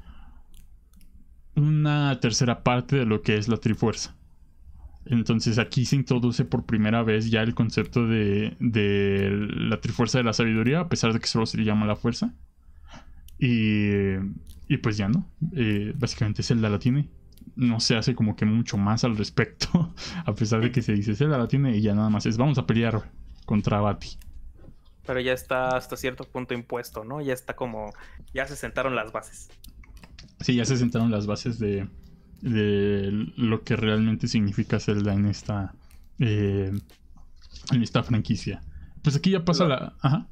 una tercera parte de lo que es la trifuerza. Entonces aquí se introduce por primera vez ya el concepto de, de la trifuerza de la sabiduría, a pesar de que solo se le llama la fuerza. Y, y pues ya no. Eh, básicamente Zelda la tiene. No se hace como que mucho más al respecto. a pesar de que se dice Zelda la tiene y ya nada más es vamos a pelear contra Bati. Pero ya está hasta cierto punto impuesto, ¿no? Ya está como. Ya se sentaron las bases. Sí, ya se sentaron las bases de, de lo que realmente significa Zelda en esta. Eh, en esta franquicia. Pues aquí ya pasa la. Ajá.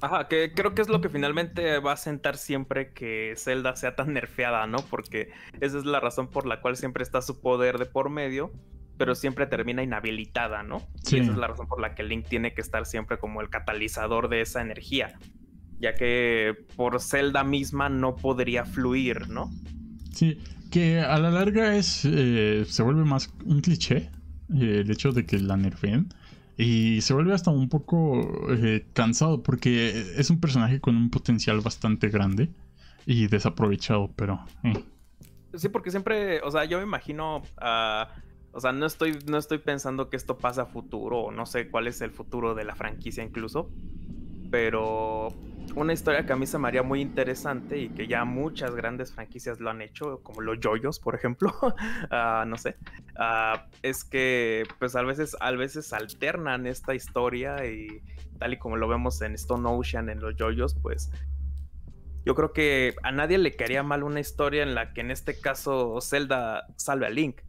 Ajá. que creo que es lo que finalmente va a sentar siempre que Zelda sea tan nerfeada, ¿no? Porque esa es la razón por la cual siempre está su poder de por medio, pero siempre termina inhabilitada, ¿no? Sí. Y esa es la razón por la que Link tiene que estar siempre como el catalizador de esa energía, ya que por Zelda misma no podría fluir, ¿no? Sí, que a la larga es eh, se vuelve más un cliché eh, el hecho de que la nerfeen y se vuelve hasta un poco eh, cansado porque es un personaje con un potencial bastante grande y desaprovechado, pero... Eh. Sí, porque siempre, o sea, yo me imagino... Uh, o sea, no estoy, no estoy pensando que esto pasa a futuro, o no sé cuál es el futuro de la franquicia incluso, pero una historia que a mí se me haría muy interesante y que ya muchas grandes franquicias lo han hecho, como los Joyos, por ejemplo, ah, no sé, ah, es que pues a veces, a veces alternan esta historia y tal y como lo vemos en Stone Ocean, en los Joyos, pues yo creo que a nadie le quería mal una historia en la que en este caso Zelda salve a Link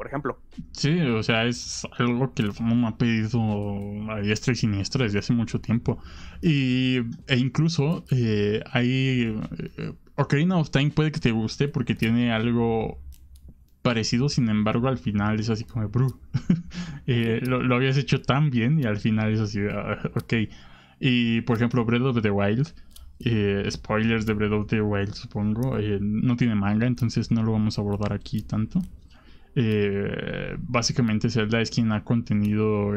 por ejemplo. Sí, o sea, es algo que el me ha pedido a diestra y siniestra desde hace mucho tiempo. Y, e incluso eh, hay... Eh, Ocarina of Time puede que te guste porque tiene algo parecido, sin embargo al final es así como, bro, eh, lo, habías hecho tan bien y al final es así, ah, ok. Y por ejemplo, Breath of the Wild, spoilers de Breath of the Wild supongo, no tiene manga, entonces no lo vamos a abordar aquí tanto. Eh, básicamente Zelda es quien ha contenido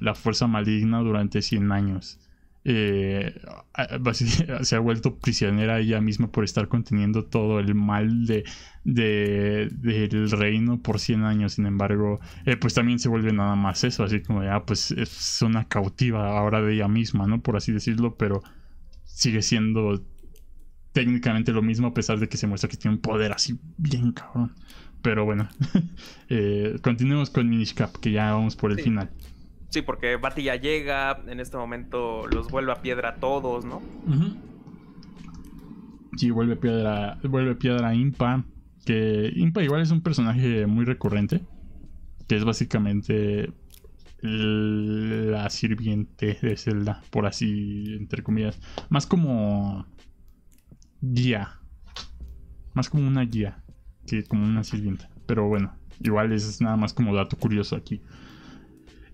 la fuerza maligna durante 100 años. Eh, se ha vuelto prisionera ella misma por estar conteniendo todo el mal de, del reino por 100 años. Sin embargo, eh, pues también se vuelve nada más eso, así como ya, ah, pues es una cautiva ahora de ella misma, ¿no? Por así decirlo, pero sigue siendo técnicamente lo mismo a pesar de que se muestra que tiene un poder así bien cabrón. Pero bueno, eh, continuemos con Minish Cap, que ya vamos por el final. Sí, porque Bati ya llega, en este momento los vuelve a piedra a todos, ¿no? Sí, vuelve piedra, vuelve piedra Impa, que Impa igual es un personaje muy recurrente, que es básicamente la sirviente de Zelda, por así, entre comillas. Más como guía. Más como una guía que como una sirvienta. Pero bueno, igual es nada más como dato curioso aquí.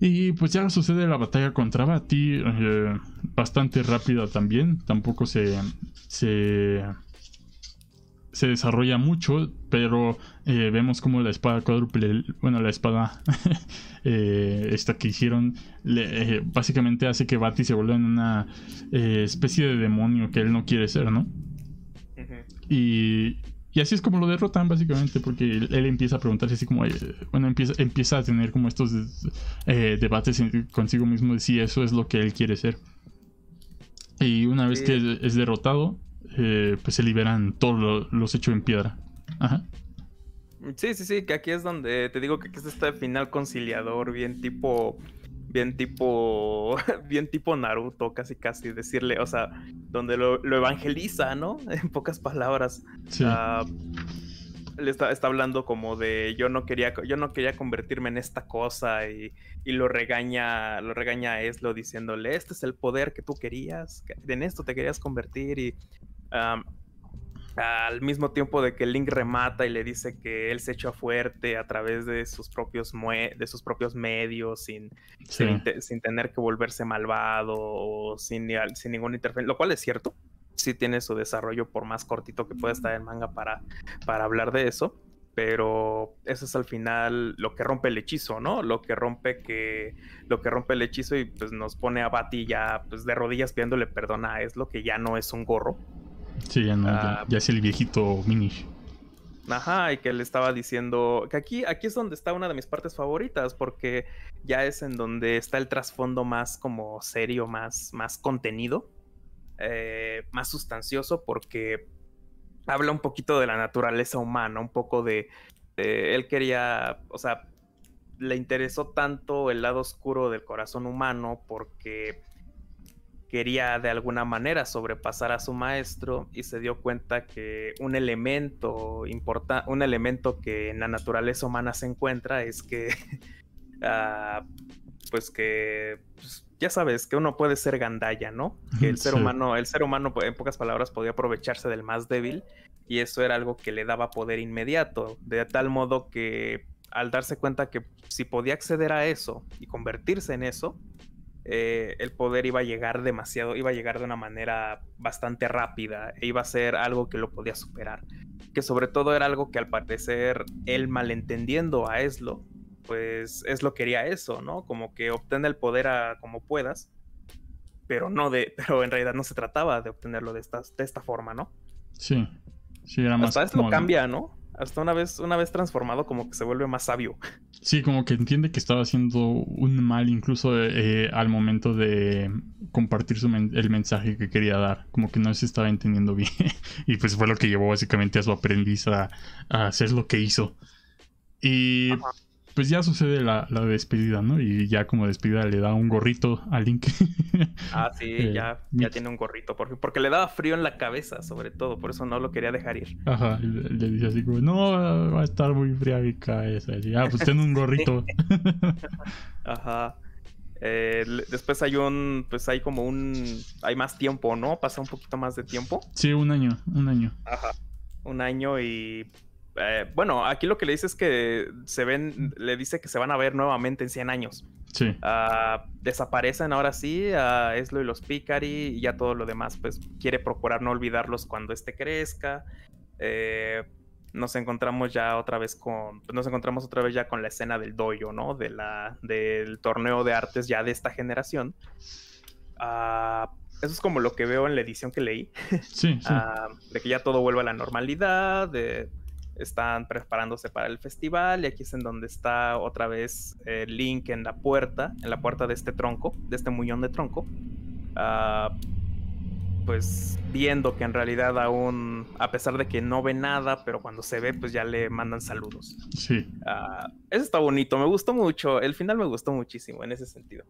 Y pues ya sucede la batalla contra Bati, eh, bastante rápida también, tampoco se, se, se desarrolla mucho, pero eh, vemos como la espada cuádruple, bueno, la espada eh, esta que hicieron, básicamente hace que Bati se vuelva en una especie de demonio que él no quiere ser, ¿no? Y, y así es como lo derrotan, básicamente, porque él, empieza a preguntarse así como, eh, bueno, empieza, empieza a tener como estos eh, debates consigo mismo de si eso es lo que él quiere ser. Y una vez que es derrotado, eh, pues se liberan todos los hechos en piedra. Ajá. Sí, sí, sí, que aquí es donde te digo que aquí es este final conciliador, bien tipo bien tipo, bien tipo Naruto, casi casi decirle, o sea, donde lo, evangeliza, ¿no? En pocas palabras. Ah, le está, está, hablando como de yo no quería, yo no quería convertirme en esta cosa y, y lo regaña, lo regaña a Eslo diciéndole, este es el poder que tú querías, en esto te querías convertir y al mismo tiempo de que Link remata y le dice que él se echa fuerte a través de sus propios, de sus propios medios, sin, sin, tener que volverse malvado o sin, sin ninguna interferencia, lo cual es cierto. Sí tiene su desarrollo, por más cortito que pueda estar en manga para, para hablar de eso. Pero eso es al final lo que rompe el hechizo, ¿no? Lo que rompe que. Lo que rompe el hechizo y pues nos pone a Bati ya pues de rodillas pidiéndole perdón a es lo que ya no es un gorro Sí, ya, no, ya, ah, es el viejito Minish. Ajá, y que le estaba diciendo que aquí, aquí es donde está una de mis partes favoritas, porque ya es en donde está el trasfondo más como serio, más, más contenido, eh, más sustancioso, porque habla un poquito de la naturaleza humana, un poco de, de, él quería, o sea, le interesó tanto el lado oscuro del corazón humano porque quería de alguna manera sobrepasar a su maestro y se dio cuenta que un elemento importante, un elemento que en la naturaleza humana se encuentra es que, ah, pues que, pues, ya sabes, que uno puede ser gandaya, ¿no? Que el ser humano, el ser humano, en pocas palabras, podía aprovecharse del más débil y eso era algo que le daba poder inmediato, de tal modo que al darse cuenta que si podía acceder a eso y convertirse en eso, eh, el poder iba a llegar demasiado, iba a llegar de una manera bastante rápida e iba a ser algo que lo podía superar. Que sobre todo era algo que al parecer él malentendiendo a Eslo, pues Eslo quería eso, ¿no? Como que obtener el poder a como puedas, pero no de, pero en realidad no se trataba de obtenerlo de esta, de esta forma, ¿no? Sí, sí, era más. Hasta esto cambia, ¿no? Hasta una vez, una vez transformado, como que se vuelve más sabio. Sí, como que entiende que estaba haciendo un mal incluso eh, al momento de compartir el mensaje que quería dar. Como que no se estaba entendiendo bien. y pues fue lo que llevó básicamente a su aprendiz a, hacer lo que hizo. Y pues ya sucede la, despedida, ¿no? Y ya como despedida le da un gorrito a Link. ah, sí, eh, ya, ya tiene un gorrito, porque, porque le daba frío en la cabeza, sobre todo, por eso no lo quería dejar ir. Ajá, le, dice así como, no, va a estar muy fría mi cabeza. Y, ah, pues tiene un gorrito. Ajá. Eh, después hay un, pues hay como un, hay más tiempo, ¿no? Pasa un poquito más de tiempo. Sí, un año, un año. Ajá. Un año y eh, bueno, aquí lo que le dice es que se ven, le dice que se van a ver nuevamente en 100 años. Sí. Ah, desaparecen ahora sí a Eslo y los Picari y ya todo lo demás, pues quiere procurar no olvidarlos cuando este crezca. Eh, nos encontramos ya otra vez con, pues nos encontramos otra vez ya con la escena del dojo, ¿no? De la, del torneo de artes ya de esta generación. Ah, eso es como lo que veo en la edición que leí. Sí, sí. Ah, de que ya todo vuelve a la normalidad, de están preparándose para el festival y aquí es en donde está otra vez eh, Link en la puerta, en la puerta de este tronco, de este muñón de tronco. Ah, pues viendo que en realidad aún, a pesar de que no ve nada, pero cuando se ve, pues ya le mandan saludos. Sí. Uh, eso está bonito, me gustó mucho, el final me gustó muchísimo en ese sentido.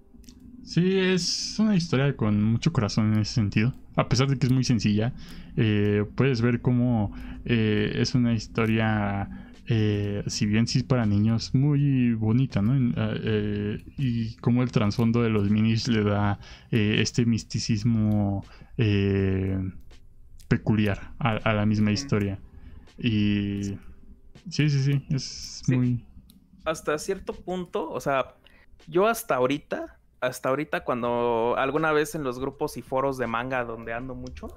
Sí, es una historia con mucho corazón en ese sentido. A pesar de que es muy sencilla, eh, puedes ver cómo eh, es una historia, eh, si bien sí para niños, muy bonita, ¿no? y cómo el trasfondo de los minis le da este misticismo peculiar a, la misma historia. Y sí, sí, sí, es muy... Hasta cierto punto, o sea, yo hasta ahorita, hasta ahorita cuando alguna vez en los grupos y foros de manga donde ando mucho,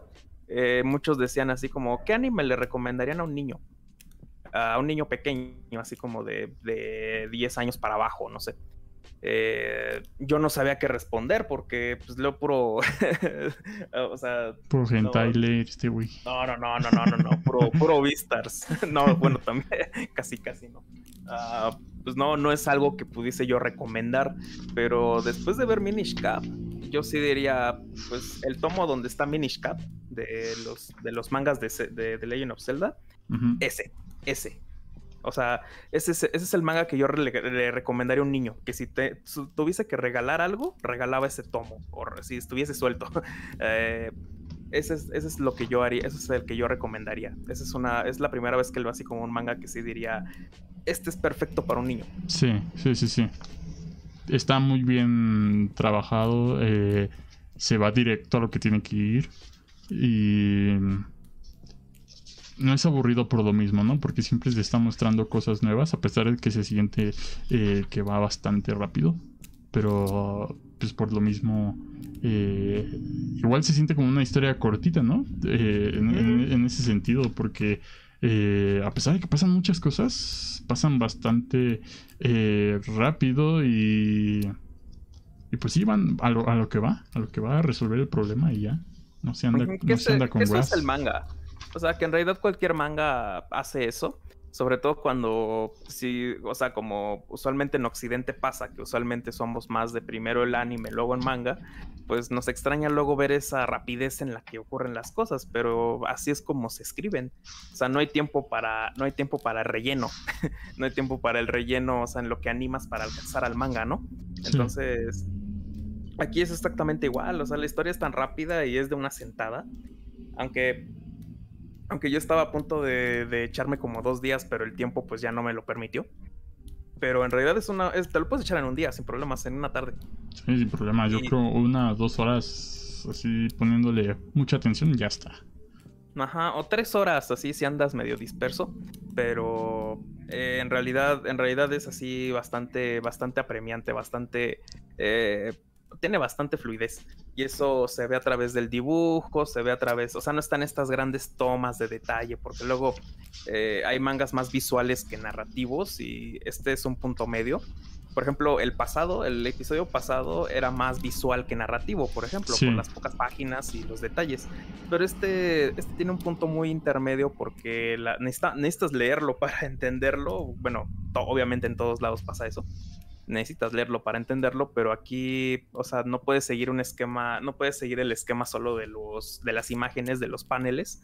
eh, muchos decían así como, ¿qué anime le recomendarían a un niño? A un niño pequeño, así como de, de 10 años para abajo, no sé. Eh, yo no sabía qué responder porque pues leo puro o sea puro hentai no, este güey. no no no no no no no puro puro Vistars no bueno también casi casi no uh, pues no no es algo que pudiese yo recomendar pero después de ver Minish Cap yo sí diría pues el tomo donde está Minish Cap de los de los mangas de, de, de Legend of Zelda ese ese o sea, ese es, el manga que yo le, recomendaría a un niño. Que si te tuviese que regalar algo, regalaba ese tomo. O si estuviese suelto. Eh, ese, es, lo que yo haría. Ese es el que yo recomendaría. Esa es una. Es la primera vez que lo así como un manga que sí diría. Este es perfecto para un niño. Sí, sí, sí, sí. Está muy bien trabajado. Eh, se va directo a lo que tiene que ir. Y no es aburrido por lo mismo, ¿no? Porque siempre se está mostrando cosas nuevas, a pesar de que se siente eh, que va bastante rápido. Pero, pues por lo mismo, eh, igual se siente como una historia cortita, ¿no? Eh, en, ese sentido, porque a pesar de que pasan muchas cosas, pasan bastante rápido y... Y pues sí, van a lo, a lo, que va, a lo que va a resolver el problema y ya. No se anda, no se anda con ¿qué es el manga? O sea, que en realidad cualquier manga hace eso. Sobre todo cuando, sí, o sea, como usualmente en Occidente pasa, que usualmente somos más de primero el anime, luego el manga, pues nos extraña luego ver esa rapidez en la que ocurren las cosas, pero así es como se escriben. O sea, no hay tiempo para, no hay tiempo para relleno, no hay tiempo para el relleno, o sea, en lo que animas para alcanzar al manga, ¿no? Entonces, aquí es exactamente igual, o sea, la historia es tan rápida y es de una sentada, aunque aunque yo estaba a punto de, echarme como dos días, pero el tiempo pues ya no me lo permitió. Pero en realidad es una. te lo puedes echar en un día, sin problemas, en una tarde. Sí, sin problema. Yo creo una, dos horas así poniéndole mucha atención y ya está. Ajá, o tres horas así si andas medio disperso. Pero eh, en realidad, en realidad es así bastante, bastante apremiante, bastante. Eh, tiene bastante fluidez. Y eso se ve a través del dibujo, se ve a través, o sea, no están estas grandes tomas de detalle, porque luego eh, hay mangas más visuales que narrativos y este es un punto medio. Por ejemplo, el pasado, el episodio pasado era más visual que narrativo, por ejemplo, por las pocas páginas y los detalles. Pero este, este tiene un punto muy intermedio porque la, necesitas leerlo para entenderlo. Bueno, obviamente en todos lados pasa eso necesitas leerlo para entenderlo, pero aquí, o sea, no puedes seguir un esquema, no puedes seguir el esquema solo de los de las imágenes de los paneles,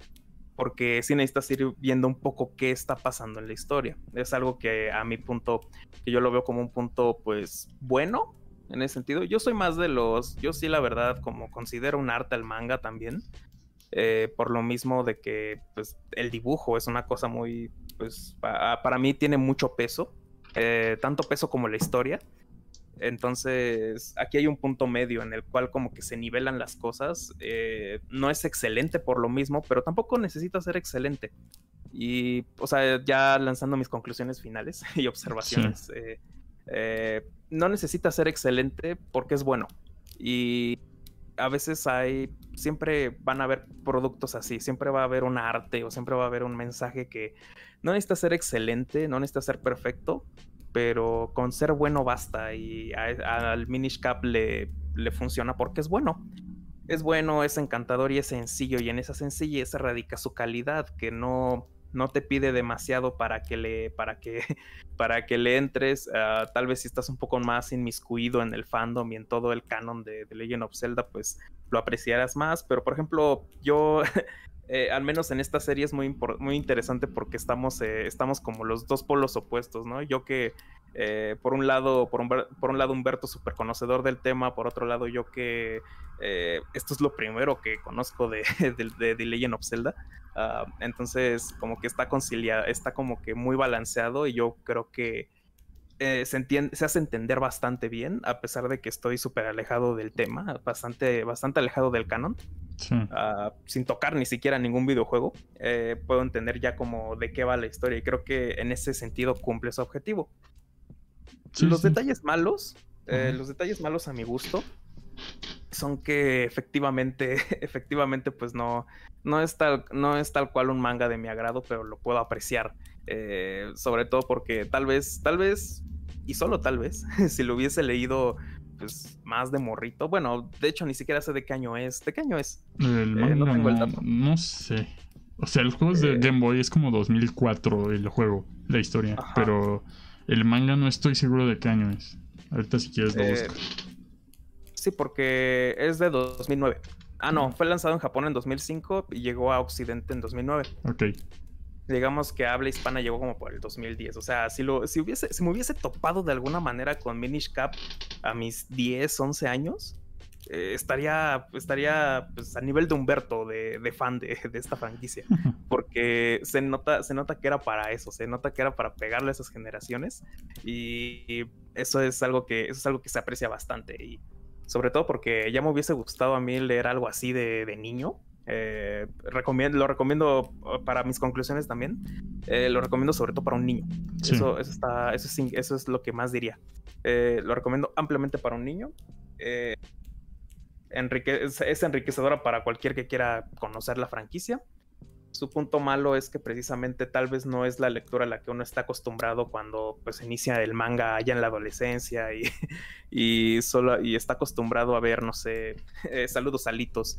porque sí necesitas ir viendo un poco qué está pasando en la historia. Es algo que a mi punto, que yo lo veo como un punto, pues, bueno, en ese sentido. Yo soy más de los, yo sí la verdad, como considero un arte al manga también, eh, por lo mismo de que, pues, el dibujo es una cosa muy, pues, para mí tiene mucho peso eh, tanto peso como la historia. Entonces, aquí hay un punto medio en el cual como que se nivelan las cosas. Eh, no es excelente por lo mismo, pero tampoco necesita ser excelente. Y, o sea, ya lanzando mis conclusiones finales y observaciones, eh, no necesita ser excelente porque es bueno. Y a veces hay, siempre van a haber productos así, siempre va a haber un arte o siempre va a haber un mensaje que no necesita ser excelente, no necesita ser perfecto, pero con ser bueno basta y al Minish Cap le, le funciona porque es bueno. Es bueno, es encantador y es sencillo y en esa sencillez radica su calidad, que no, no te pide demasiado para que le, para que, para que le entres. Ah, tal vez si estás un poco más inmiscuido en el fandom y en todo el canon de, de Legend of Zelda, pues lo apreciarás más. Pero por ejemplo, yo Eh, al menos en esta serie es muy, muy interesante porque estamos, eh, estamos como los dos polos opuestos, ¿no? Yo que eh, por un lado, por un, un lado Humberto súper conocedor del tema, por otro lado yo que esto es lo primero que conozco de, de, de, Legend of Zelda. Ah, entonces como que está conciliado, está como que muy balanceado y yo creo que se, se hace entender bastante bien, a pesar de que estoy súper alejado del tema, bastante, bastante alejado del canon. Ah, sin tocar ni siquiera ningún videojuego, eh, puedo entender ya como de qué va la historia y creo que en ese sentido cumple su objetivo. Los detalles malos, Eh, los detalles malos a mi gusto son que efectivamente, efectivamente, pues no, no es tal, no es tal cual un manga de mi agrado, pero lo puedo apreciar. Eh, sobre todo porque tal vez, tal vez, y solo tal vez, si lo hubiese leído pues más de morrito. Bueno, de hecho ni siquiera sé de qué año es. ¿De qué año es? El eh, manga, no, tengo el dato. no sé. O sea, el juego es de Game Boy, es como 2004 el juego, la historia. Pero el manga no estoy seguro de qué año es. Ahorita si quieres lo eh, Sí, porque es de 2009. Ah, no, fue lanzado en Japón en 2005 y llegó a Occidente en 2009. Ok. Digamos que habla hispana llegó como por el 2010. O sea, si, lo, si, hubiese, si me hubiese topado de alguna manera con Minish Cap a mis 10, 11 años, eh, estaría, estaría pues, a nivel de Humberto, de, fan de, esta franquicia, porque se nota, se nota que era para eso, se nota que era para pegarle a esas generaciones y eso es algo que, eso es algo que se aprecia bastante y sobre todo porque ya me hubiese gustado a mí leer algo así de, niño. Eh, recomiendo, lo recomiendo uh, para mis conclusiones también. Eh, lo recomiendo sobre todo para un niño. Eso, eso, está, eso, es, eso es lo que más diría. lo recomiendo ampliamente para un niño es, enriquecedora para cualquier que quiera conocer la franquicia. Su punto malo es que precisamente tal vez no es la lectura a la que uno está acostumbrado cuando pues inicia el manga allá en la adolescencia y, y solo y está acostumbrado a ver, no sé, eh, saludos alitos,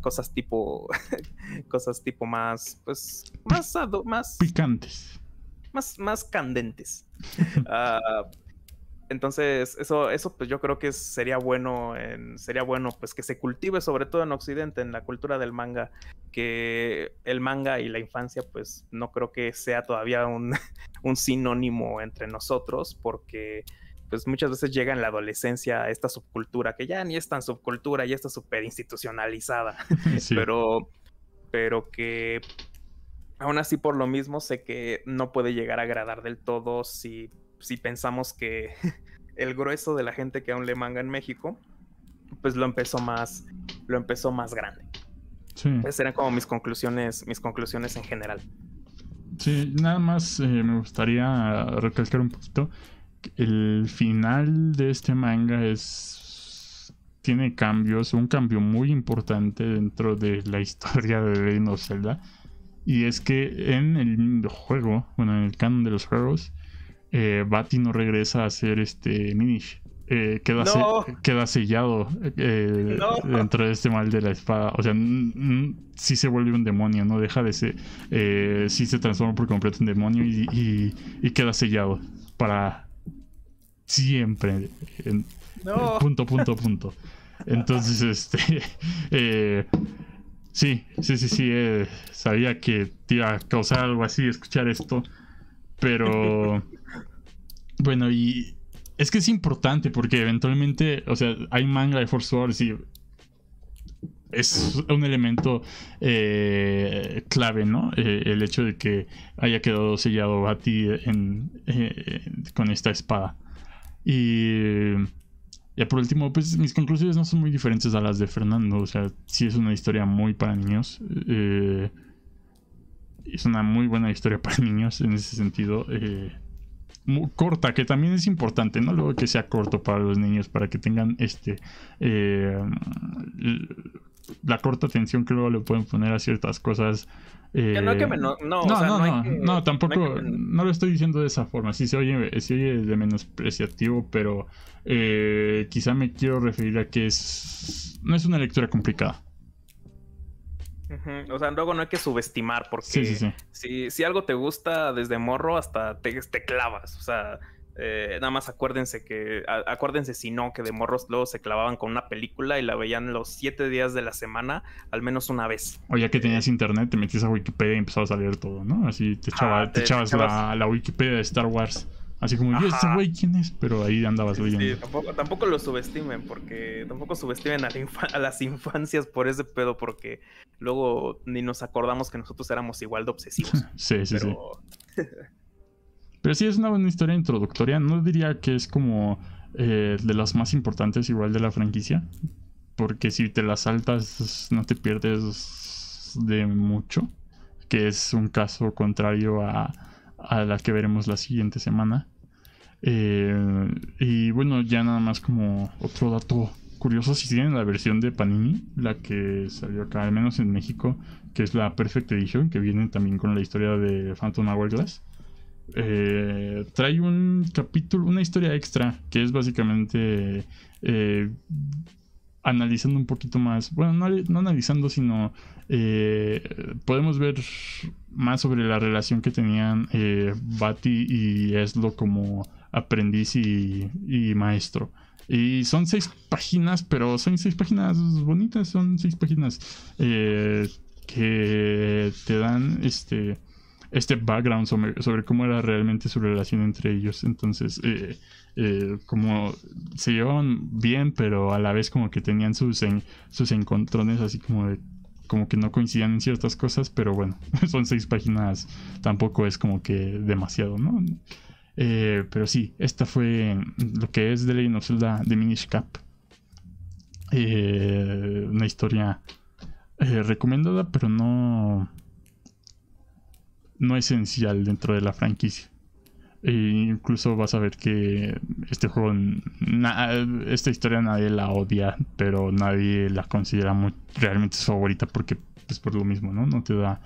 cosas tipo cosas tipo más pues más más picantes. Más, más candentes. Ah, entonces, eso, eso pues yo creo que sería bueno, sería bueno pues que se cultive sobre todo en Occidente, en la cultura del manga, que el manga y la infancia pues no creo que sea todavía un, sinónimo entre nosotros, porque pues muchas veces llega en la adolescencia esta subcultura, que ya ni es tan subcultura, ya está súper institucionalizada, pero, pero que aún así por lo mismo sé que no puede llegar a agradar del todo si si pensamos que el grueso de la gente que aún le manga en México, pues lo empezó más, lo empezó más grande. Sí. Esas eran como mis conclusiones, mis conclusiones en general. Sí, nada más eh, me gustaría recalcar un poquito. El final de este manga es. tiene cambios, un cambio muy importante dentro de la historia de of Zelda. Y es que en el juego, bueno, en el canon de los juegos, eh, Bati no regresa a hacer este Minish. Eh, queda, queda, sellado eh, dentro de este mal de la espada. O sea, si se vuelve un demonio, no deja de ser. Eh, sí se transforma por completo en demonio y, queda sellado para siempre. punto, punto, punto. Entonces, este. sí, sí, sí, sí. sabía que te iba a causar algo así escuchar esto. Pero. Bueno, y es que es importante porque eventualmente, o sea, hay manga de Force Wars y es un elemento eh, clave, ¿no? Eh, el hecho de que haya quedado sellado Bati en, eh, con esta espada. Y ya por último, pues mis conclusiones no son muy diferentes a las de Fernando. O sea, sí es una historia muy para niños. es una muy buena historia para niños en ese sentido corta, que también es importante, ¿no? Luego que sea corto para los niños, para que tengan este eh, la corta atención que luego le pueden poner a ciertas cosas. no, no, no, no, tampoco, no, lo estoy diciendo de esa forma, sí se oye, se oye de menospreciativo, pero eh, quizá me quiero referir a que es, no es una lectura complicada. O sea, luego no hay que subestimar porque Si, algo te gusta desde morro hasta te, te clavas. O sea, eh, nada más acuérdense que, acuérdense si no, que de morros luego se clavaban con una película y la veían los siete días de la semana, al menos una vez. O ya que tenías internet, te metías a Wikipedia y empezabas a leer todo, ¿no? Así te, echabas La, la, Wikipedia de Star Wars. Así como, ¿y este güey quién es? Pero ahí andabas leyendo. tampoco, tampoco, lo subestimen, porque tampoco subestimen a, a, las infancias por ese pedo, porque luego ni nos acordamos que nosotros éramos igual de obsesivos. sí, sí, sí. Pero sí es una buena historia introductoria. No diría que es como eh, de las más importantes igual de la franquicia. Porque si te la saltas no te pierdes de mucho. Que es un caso contrario a a la que veremos la siguiente semana. Eh, y bueno, ya nada más como otro dato curioso, si tienen la versión de Panini, la que salió acá, al menos en México, que es la Perfect Edition, que viene también con la historia de Phantom Hourglass. Eh, trae un capítulo, una historia extra, que es básicamente eh, analizando un poquito más, bueno, no, analizando, sino podemos ver más sobre la relación que tenían Bati y Eslo como aprendiz y, maestro. Y son seis páginas, pero son seis páginas bonitas, son seis páginas eh, que te dan este, este background sobre, cómo era realmente su relación entre ellos. Entonces, eh, eh, como se llevaban bien, pero a la vez como que tenían sus, sus encontrones así como de como que no coincidían en ciertas cosas, pero bueno, son seis páginas, tampoco es como que demasiado, ¿no? Eh, pero sí, esta fue lo que es The Legend of Zelda de Minish Cap. Eh, una historia eh, recomendada, pero no, no esencial dentro de la franquicia. E incluso vas a ver que este juego, esta historia nadie la odia, pero nadie la considera muy, realmente su favorita porque es pues, por lo mismo, ¿no? No te da,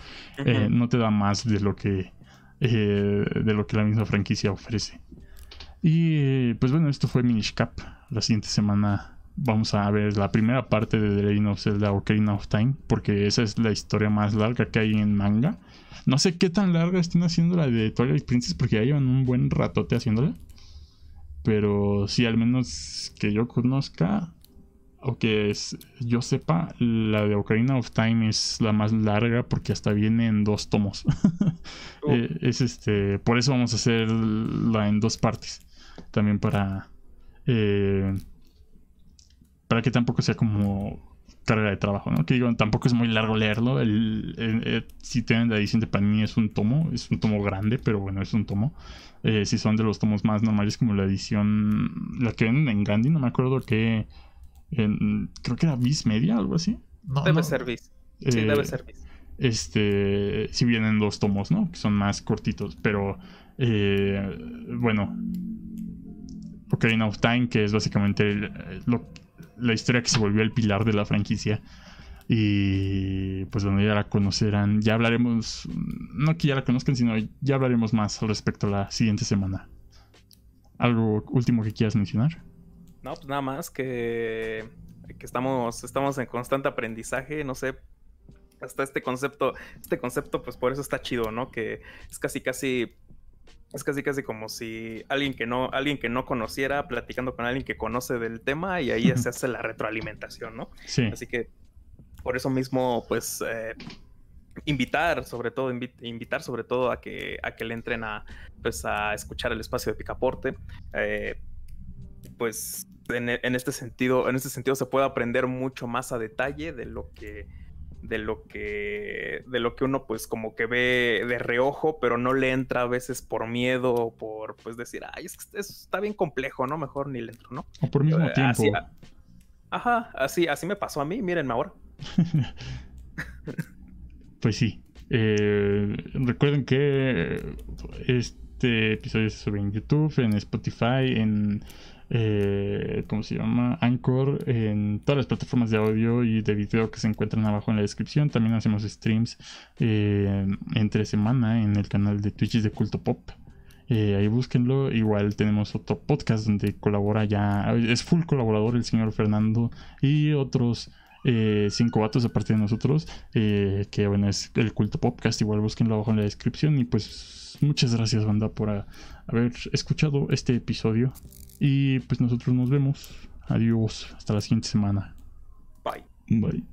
no te da más de lo que eh, de lo que la misma franquicia ofrece. Y pues bueno, esto fue Minish Cap. La siguiente semana vamos a ver la primera parte de The Legend of Zelda Ocarina of Time, porque esa es la historia más larga que hay en manga. No sé qué tan larga estén haciendo la de Twilight Princess, porque ya llevan un buen ratote haciéndola. Pero si al menos que yo conozca, o que yo sepa, la de Ocarina of Time es la más larga porque hasta viene en dos tomos. Oh. Eh, es este, por eso vamos a hacerla en dos partes. También para eh, para que tampoco sea como carga de trabajo, ¿no? Que digo, tampoco es muy largo leerlo. El, si tienen la edición de Panini es un tomo, es un tomo grande, pero bueno, es un tomo. Eh, si son de los tomos más normales como la edición, la que venden en Gandhi, no me acuerdo qué creo que era Viz Media, algo así. debe ser Viz. Sí, eh, debe ser Viz. Este, si vienen dos tomos, ¿no? Que son más cortitos, pero eh, bueno, Ocarina of Time, que es básicamente la historia que se volvió el pilar de la franquicia. Y pues bueno, ya la conocerán. Ya hablaremos, no que ya la conozcan, sino ya hablaremos más al respecto la siguiente semana. ¿Algo último que quieras mencionar? No, pues nada más que, que estamos, estamos en constante aprendizaje, no sé, hasta este concepto, este concepto, pues por eso está chido, ¿no? Que es casi casi es casi casi como si alguien que no alguien que no conociera platicando con alguien que conoce del tema y ahí se hace la retroalimentación, ¿no? Sí. Así que por eso mismo pues eh, invitar sobre todo invitar sobre todo a que a que le entren a pues a escuchar el espacio de Picaporte eh, pues en, este sentido, en este sentido se puede aprender mucho más a detalle de lo que de lo que de lo que uno pues como que ve de reojo pero no le entra a veces por miedo o por pues decir ay es que está bien complejo no mejor ni le entro no o por mismo eh, tiempo. ajá así así me pasó a mí mírenme ahora. Pues sí eh, recuerden que este episodio se sube en YouTube en Spotify en eh, ¿cómo se llama? Anchor en todas las plataformas de audio y de video que se encuentran abajo en la descripción. También hacemos streams eh, entre semana en el canal de Twitch de Culto Pop. Eh, ahí búsquenlo. Igual tenemos otro podcast donde colabora ya, es full colaborador el señor Fernando y otros eh, cinco vatos aparte de nosotros, que bueno, es el culto podcast, igual búsquenlo abajo en la descripción y pues muchas gracias banda por haber escuchado este episodio y pues nosotros nos vemos. Adiós. Hasta la siguiente semana. Bye. Bye.